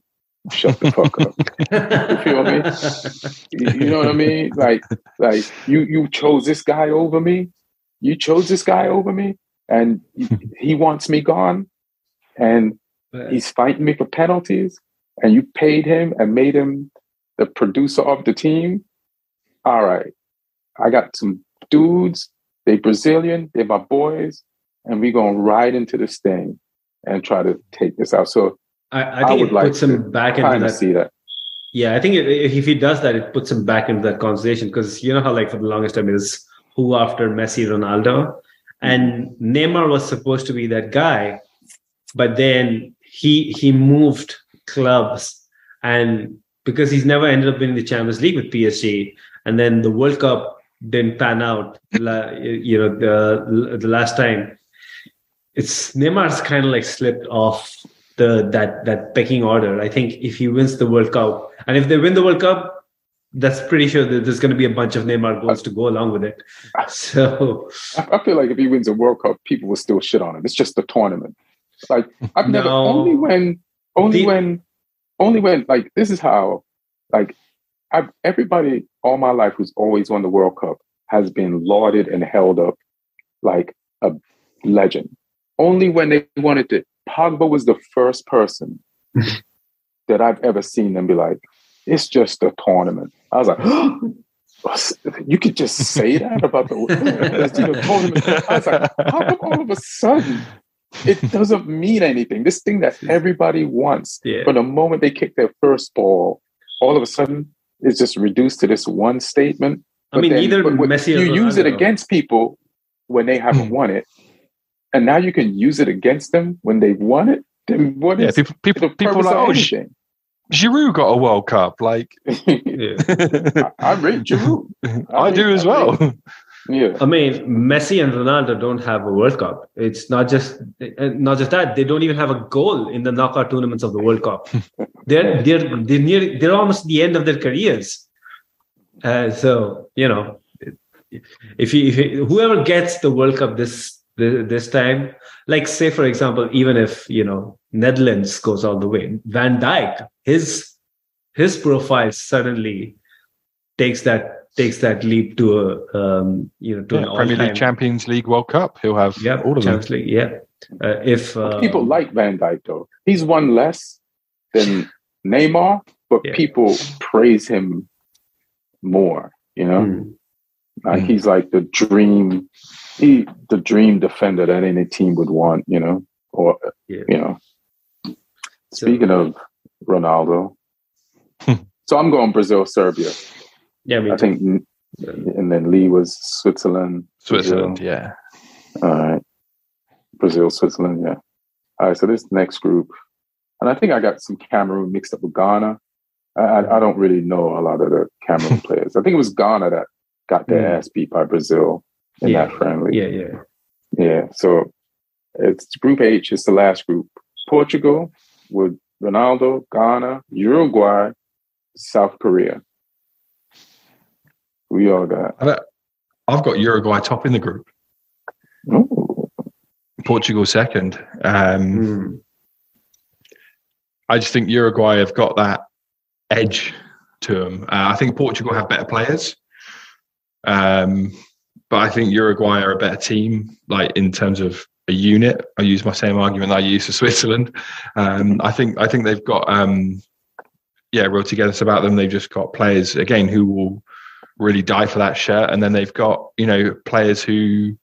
shut the fuck up. You feel me? You know what I mean? Like, like you you chose this guy over me. You chose this guy over me, and he wants me gone, and he's fighting me for penalties. And you paid him and made him the producer of the team. All right, I got some dudes. They Brazilian. They're my boys, and we're gonna ride into this thing and try to take this out. So I, I I think would it like puts him back into that. see that. Yeah, I think it, if he does that, it puts him back into that conversation because you know how like for the longest time it is who after Messi, Ronaldo, and Neymar was supposed to be that guy, but then he he moved clubs and because he's never ended up winning the Champions League with PSG, and then the World Cup didn't pan out. You know the the last time, it's Neymar's kind of like slipped off the that that pecking order. I think if he wins the World Cup, and if they win the World Cup, that's pretty sure that there's going to be a bunch of Neymar goals to go along with it. So I, feel like if he wins a World Cup, people will still shit on him. It's just a tournament. Like I've never No. only when only The- when only when like this is how like I've everybody all my life who's always won the World Cup has been lauded and held up like a legend. Only when they wanted to. Pogba was the first person that I've ever seen them be like, it's just a tournament. I was like, you could just say that about the, you know, tournament. I was like, how come all of a sudden it doesn't mean anything? This thing that everybody wants, yeah, from the moment they kick their first ball, all of a sudden it's just reduced to this one statement. I mean then- either but Messi or you use it against people when they haven't hmm. won it, and now you can use it against them when they've won it. Then what Yeah, is people people people are like, oh, anything? Giroud got a World Cup. Like Yeah. I, I rate Giroud. I do rate- as I well. Yeah. I mean, Messi and Ronaldo don't have a World Cup. It's not just not just that; they don't even have a goal in the knockout tournaments of the World Cup. they're they're they're near they're almost the end of their careers. Uh, so you know, if you, if you, whoever gets the World Cup this this time, like say for example, even if you know Netherlands goes all the way, Van Dijk, his his profile suddenly takes that takes that leap to a um, you know to Yeah, an Premier League, Champions League, World Cup. He'll have yeah, all of them. League, yeah. Uh, if uh, people like Van Dijk though. He's won less than Neymar, but Yeah. people praise him more. You know, hmm, like Mm. he's like the dream, he the dream defender that any team would want. You know, or Yeah. you know. So- Speaking of Ronaldo, so I'm going Brazil, Serbia. Yeah, me I too. think, and then Lee was Switzerland, Switzerland, Brazil. yeah. All right. Brazil, Switzerland, yeah. All right, so this next group, and I think I got some Cameroon mixed up with Ghana. I, I, I don't really know a lot of the Cameroon players. I think it was Ghana that got their Mm. ass beat by Brazil in Yeah. that friendly. yeah, yeah. Yeah, so it's Group H, it's the last group. Portugal with Ronaldo, Ghana, Uruguay, South Korea. We all got. I've got Uruguay top in the group. Ooh. Portugal second. Um, Mm. I just think Uruguay have got that edge to them. Uh, I think Portugal have better players, um, but I think Uruguay are a better team, like in terms of a unit. I use my same argument I use for Switzerland. Um, I think I think they've got um, yeah real togetherness about them. They've just got players again who will really die for that shirt, and then they've got you know players who.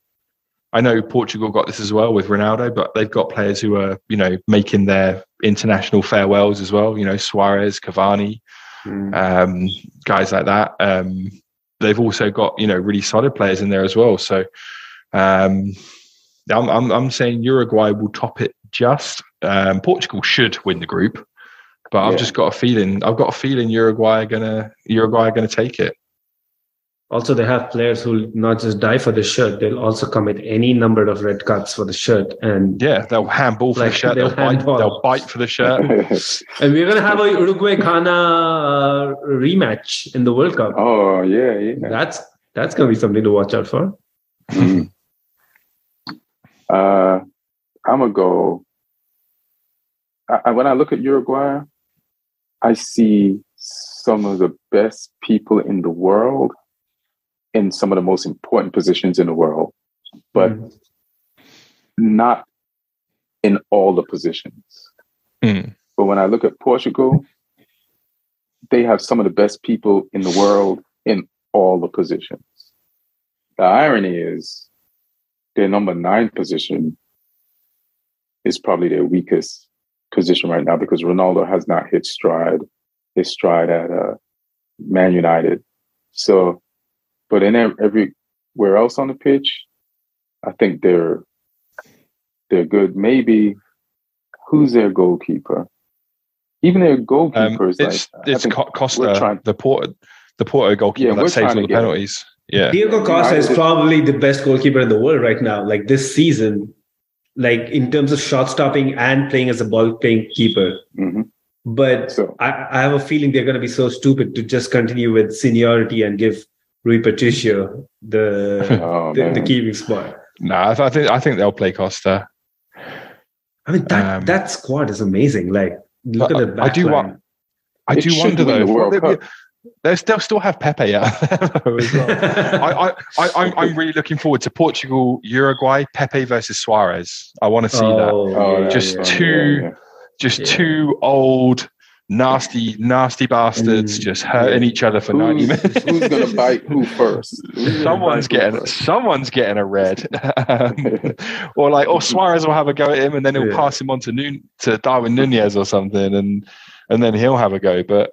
I know Portugal got this as well with Ronaldo, but they've got players who are, you know, making their international farewells as well. You know, Suarez, Cavani, Mm. um, guys like that. Um, they've also got you know really solid players in there as well. So um, I'm, I'm I'm saying Uruguay will top it just. Um, Portugal should win the group, but I've Yeah. just got a feeling. I've got a feeling Uruguay are gonna Uruguay are gonna take it. Also, they have players who not just die for the shirt; they'll also commit any number of red cards for the shirt. And Yeah, they'll handball for Like, the shirt. they'll They'll bite. They'll bite for the shirt. and we're gonna have a Uruguay Ghana uh, rematch in the World Cup. oh yeah, yeah. That's that's gonna be something to watch out for. Mm. Uh, I'm gonna go. I, I- when I look at Uruguay, I see some of the best people in the world in some of the most important positions in the world, but Mm. not in all the positions. Mm. But when I look at Portugal, they have some of the best people in the world in all the positions. The irony is their number nine position is probably their weakest position right now because Ronaldo has not hit stride, his stride at uh, Man United. So, but in ev- everywhere else on the pitch, I think they're they're good. Maybe who's their goalkeeper? Even their Um, goalkeeper is it's like it's Co- Costa, trying- the Porto, the Porto goalkeeper Yeah, that saves all the get- penalties. Yeah, Diogo Costa is probably the best goalkeeper in the world right now. Like this season, like in terms of shot stopping and playing as a ball playing keeper. Mhm. But So- I, I have a feeling they're going to be so stupid to just continue with seniority and give Rui Patricio the Oh, the, the man. keeping spot. no, I, th- I think I think they'll play Costa. I mean that Um, that squad is amazing. Like look at the I do want- I It do should wonder though. the World they, Cup. They'll still still have Pepe out there as well. I, I, I, I'm, I'm really looking forward to Portugal, Uruguay, Pepe versus Suarez. I want to see that. oh, Oh, yeah, Just yeah. two- yeah. Just Yeah. two old, nasty, nasty bastards Mm, just hurting each other for 90 minutes. who's gonna bite who first? Who's Someone's getting first? someone's getting a red, Um, or like or Suarez will have a go at him, and then he'll Yeah. pass him on to Nun- to Darwin Nunez or something, and and then he'll have a go. But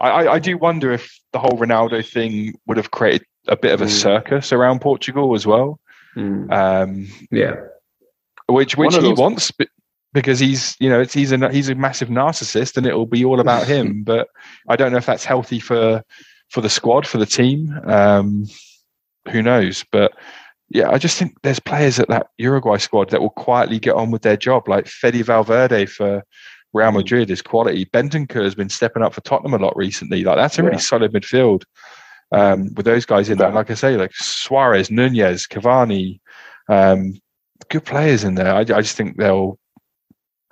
I, I, I do wonder if the whole Ronaldo thing would have created a bit of a Mm. circus around Portugal as well, Mm, um, yeah. which which he those- wants. be- Because he's, you know, it's, he's a he's a massive narcissist, and it'll be all about him. but I don't know if that's healthy for for the squad, for the team. Um, who knows? But yeah, I just think there's players at that Uruguay squad that will quietly get on with their job, like Fede Valverde for Real Madrid is quality. Bentancur has been stepping up for Tottenham a lot recently. Like that's a really Yeah. solid midfield um, with those guys in there. Like I say, like Suarez, Nunez, Cavani, um, good players in there. I, I just think they'll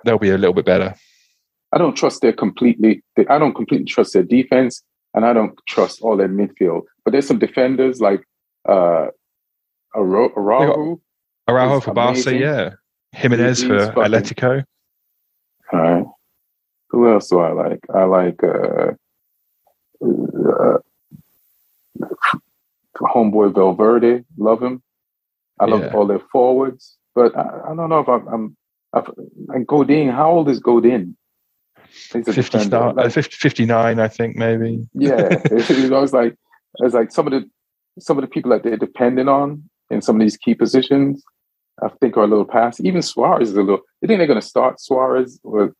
they'll be a little bit better. I don't trust their completely. I don't completely trust their defense, and I don't trust all their midfield. But there's some defenders like uh, Aro- Araujo. Araujo He's for Barca, yeah. Giménez for fucking- Atletico. All right. Who else do I like? I like uh, uh, homeboy Valverde. Love him. I love Yeah. all their forwards, but I, I don't know if I'm. I'm and Godin, how old is Godin? He's a 50 defender. star, uh, 50, 59, I think, maybe. yeah, you know, it's like it's like some of the some of the people that they're depending on in some of these key positions. I think are a little past. Even Suarez is a little. You think they're going to start Suarez? Or,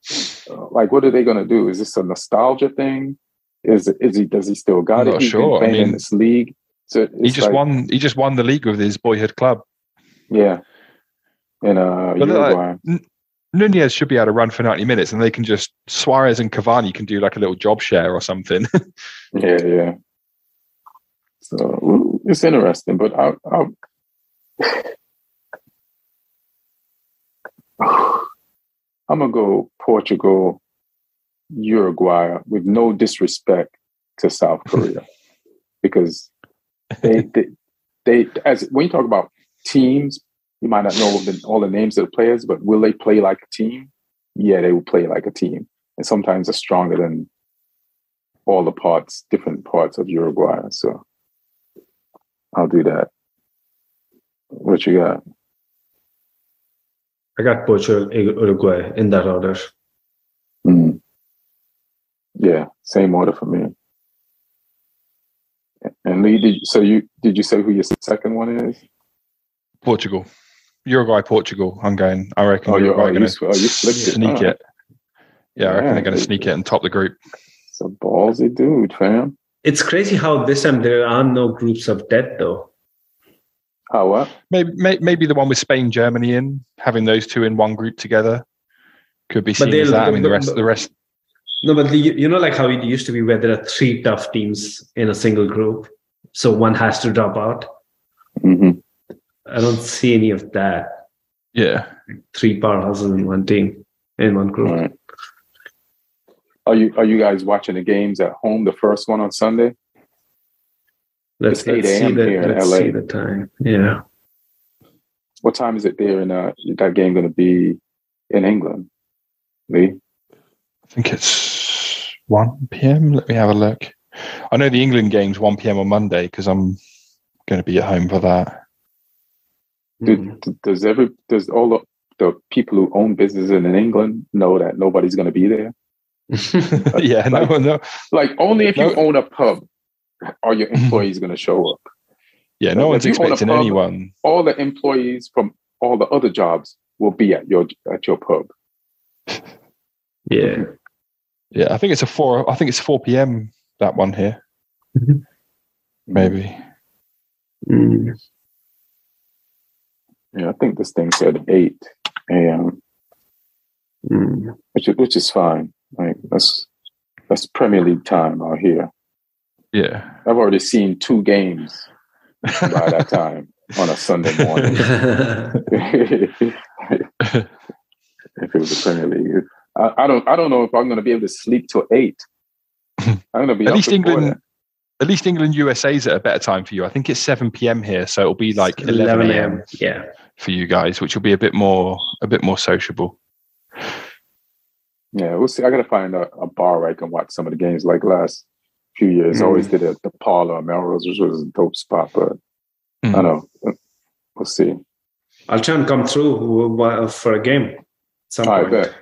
uh, like, what are they going to do? Is this a nostalgia thing? Is is he? Does he still got I'm it? He's sure. I playing in this league. So He just like- won. He just won the league with his boyhood club. Yeah, in uh, But they're like- Nunez should be able to run for 90 minutes, and they can just Suarez and Cavani can do like a little job share or something. Yeah, yeah. So it's interesting, but I, I, I'm gonna go Portugal, Uruguay, with no disrespect to South Korea, because they, they, they, as when you talk about teams, you might not know the, all the names of the players, but will they play like a team? Yeah, they will play like a team, and sometimes they're stronger than all the parts, different parts of Uruguay. So I'll do that. What you got? I got Portugal, Uruguay in that order. Mm. Yeah, same order for me. And Lee, did so you did you say who your second one is? Portugal, Uruguay, Portugal. I'm going. I reckon Oh, you're, Uruguay are going sw- you flipped to sneak it. Yeah, I reckon Yeah, they're going to sneak it and top the group. It's a ballsy dude, fam. It's crazy how this time there are no groups of death though. Oh, what? Maybe may- maybe the one with Spain, Germany in having those two in one group together could be But seen as that. I mean, the but- rest the rest. No, but the, you know, like how it used to be where there are three tough teams in a single group, so one has to drop out. hmm I don't see any of that. Yeah, Three powerhouses in one team in one group. Right. Are you are you guys watching the games at home? The first one on Sunday. Let's, let's see the here let's LA. see the time. Yeah, What time is it there? In uh, that game going to be in England? Lee. I think it's one p.m. Let me have a look. I know the England game's one p.m. on Monday because I'm going to be at home for that. Do, Mhm. d- does every does all the, the people who own businesses in England know that nobody's going to be there? yeah, no, Like- no, Like only if you own a pub are your employees going to show up. yeah, no If one's you own a expecting pub- anyone. All the employees from all the other jobs will be at your at your pub. yeah. Yeah, I think it's a four. I think it's four p.m. That one here, Mhm. maybe. Mm. Yeah, I think this thing said eight a.m., Mm. which is, which is fine. Like that's that's Premier League time out here. Yeah, I've already seen two games by that time on a Sunday morning. if it was a Premier League, I, I don't I don't know if I'm going to be able to sleep till eight. I'm going to be at up least England. At least England USA's at a better time for you. I think it's seven p.m. here, so it'll be like eleven a.m. Yeah. for you guys, which will be a bit more a bit more sociable. Yeah, we'll see. I got to find a, a bar where I can watch some of the games. Like last few years, I always did it at the Parlor or Melrose, which was a dope spot. But I Mm. don't know. We'll see. I'll try and come through for a game. at Some I point. bet.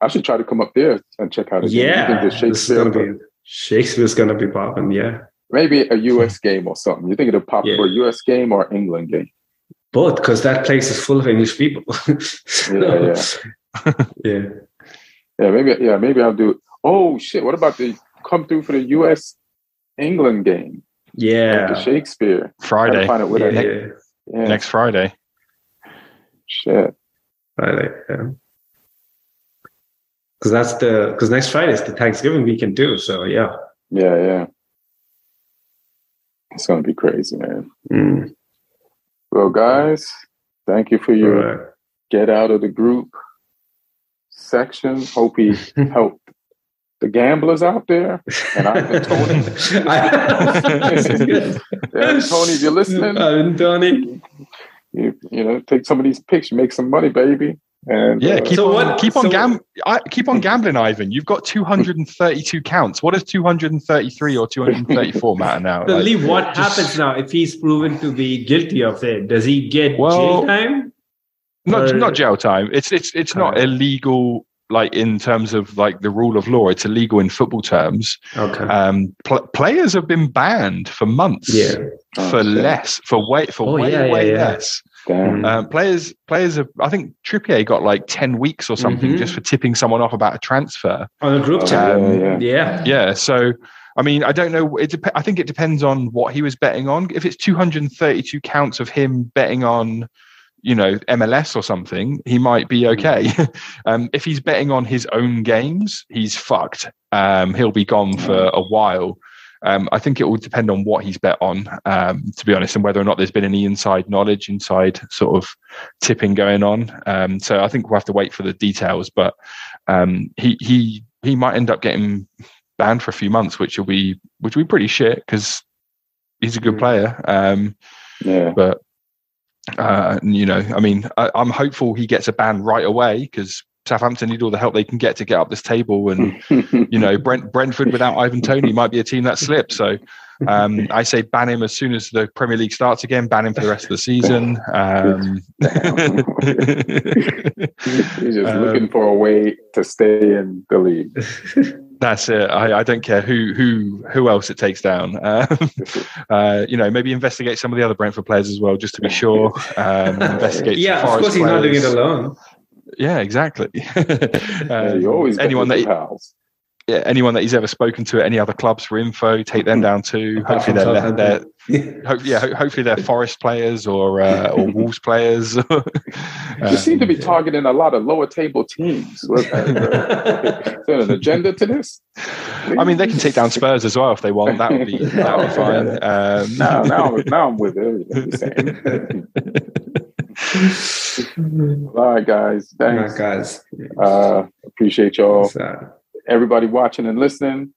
I should try to come up there and check out a game. Yeah, think this is Shakespeare, gonna be Shakespeare's gonna be popping. Yeah, maybe a US game or something. You think it'll pop Yeah. for a US game or England game? both because that place is full of English people. Yeah, yeah. Yeah, maybe. Yeah, maybe I'll do. Oh shit! What about the come through for the U.S. England game? Yeah, The Shakespeare. Friday, find out where yeah, that. yeah. Yeah, next Friday. shit. Friday. Yeah. Because that's the because next Friday is the Thanksgiving weekend too. So yeah. Yeah, yeah. It's gonna be crazy, man. Mm. Well, guys, thank you for your Alright. get out of the group section. Hope he helped the gamblers out there. And Ivan Toney. Toney, if you're listening, Ivan Toney. you, you know, take some of these picks, make some money, baby. And Yeah, uh, keep So on what- keep on so- gam I, keep on gambling, Ivan. You've got 232 counts. What does 233 or 234 matter now? So Like, Lee, what just- happens now if he's proven to be guilty of it? Does he get Well, jail time? not or- not jail time. It's it's it's not Okay. illegal like in terms of like the rule of law. It's illegal in football terms. Okay. Um, pl- players have been banned for months. yeah. Oh, For shit. less, for way, for Oh, way, yeah, yeah, way yeah. less. Damn. Um, players, players have. I think Trippier got like ten weeks or something Mhm. just for tipping someone off about a transfer. On a group Oh, chat. yeah, yeah. Yeah. Yeah. So, I mean, I don't know. It dep- I think it depends on what he was betting on. If it's 232 counts of him betting on, you know, MLS or something, he might be okay. um, if he's betting on his own games, he's fucked. Um, he'll be gone for a while. Um, I think it will depend on what he's bet on, um, to be honest, and whether or not there's been any inside knowledge, inside sort of tipping going on. Um, so I think we'll have to wait for the details. But um, he he he might end up getting banned for a few months, which will be which will be pretty shit because he's a good Mm. player. Um, Yeah. but uh, you know, I mean, I, I'm hopeful he gets a ban right away because Southampton need all the help they can get to get up this table. And you know, Brent, Brentford without Ivan Toney might be a team that slips. So um, I say ban him as soon as the Premier League starts again. Ban him for the rest of the season. Um, He's just Um, looking for a way to stay in the league. That's it. I, I don't care who who who else it takes down. Um, uh, you know, maybe investigate some of the other Brentford players as well, just to be sure. Um, investigate. yeah, of Forest course he's not doing it alone. Yeah, exactly. Um, you always anyone that pals. yeah, anyone that he's ever spoken to at any other clubs for info, take them down too. Hopefully they're, they're hope, yeah, ho- hopefully they're Forest players or uh, or Wolves players. You seem to be Um, targeting a lot of lower table teams. Was there, is there an agenda to this? I mean, they can take down Spurs as well if they want. That would be that would be fine. Um, now, now, now I'm with saying. All right, guys. All right, Thanks. guys. Uh, appreciate y'all. Everybody watching and listening.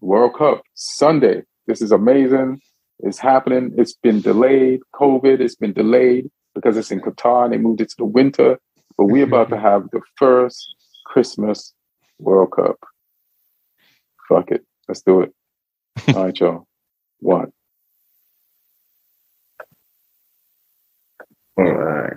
World Cup Sunday. This is amazing. It's happening. It's been delayed. COVID. It's been delayed because it's in Qatar. They moved it to the winter. But we're about to have the first Christmas World Cup. Fuck it. Let's do it. All right, y'all. One. All right.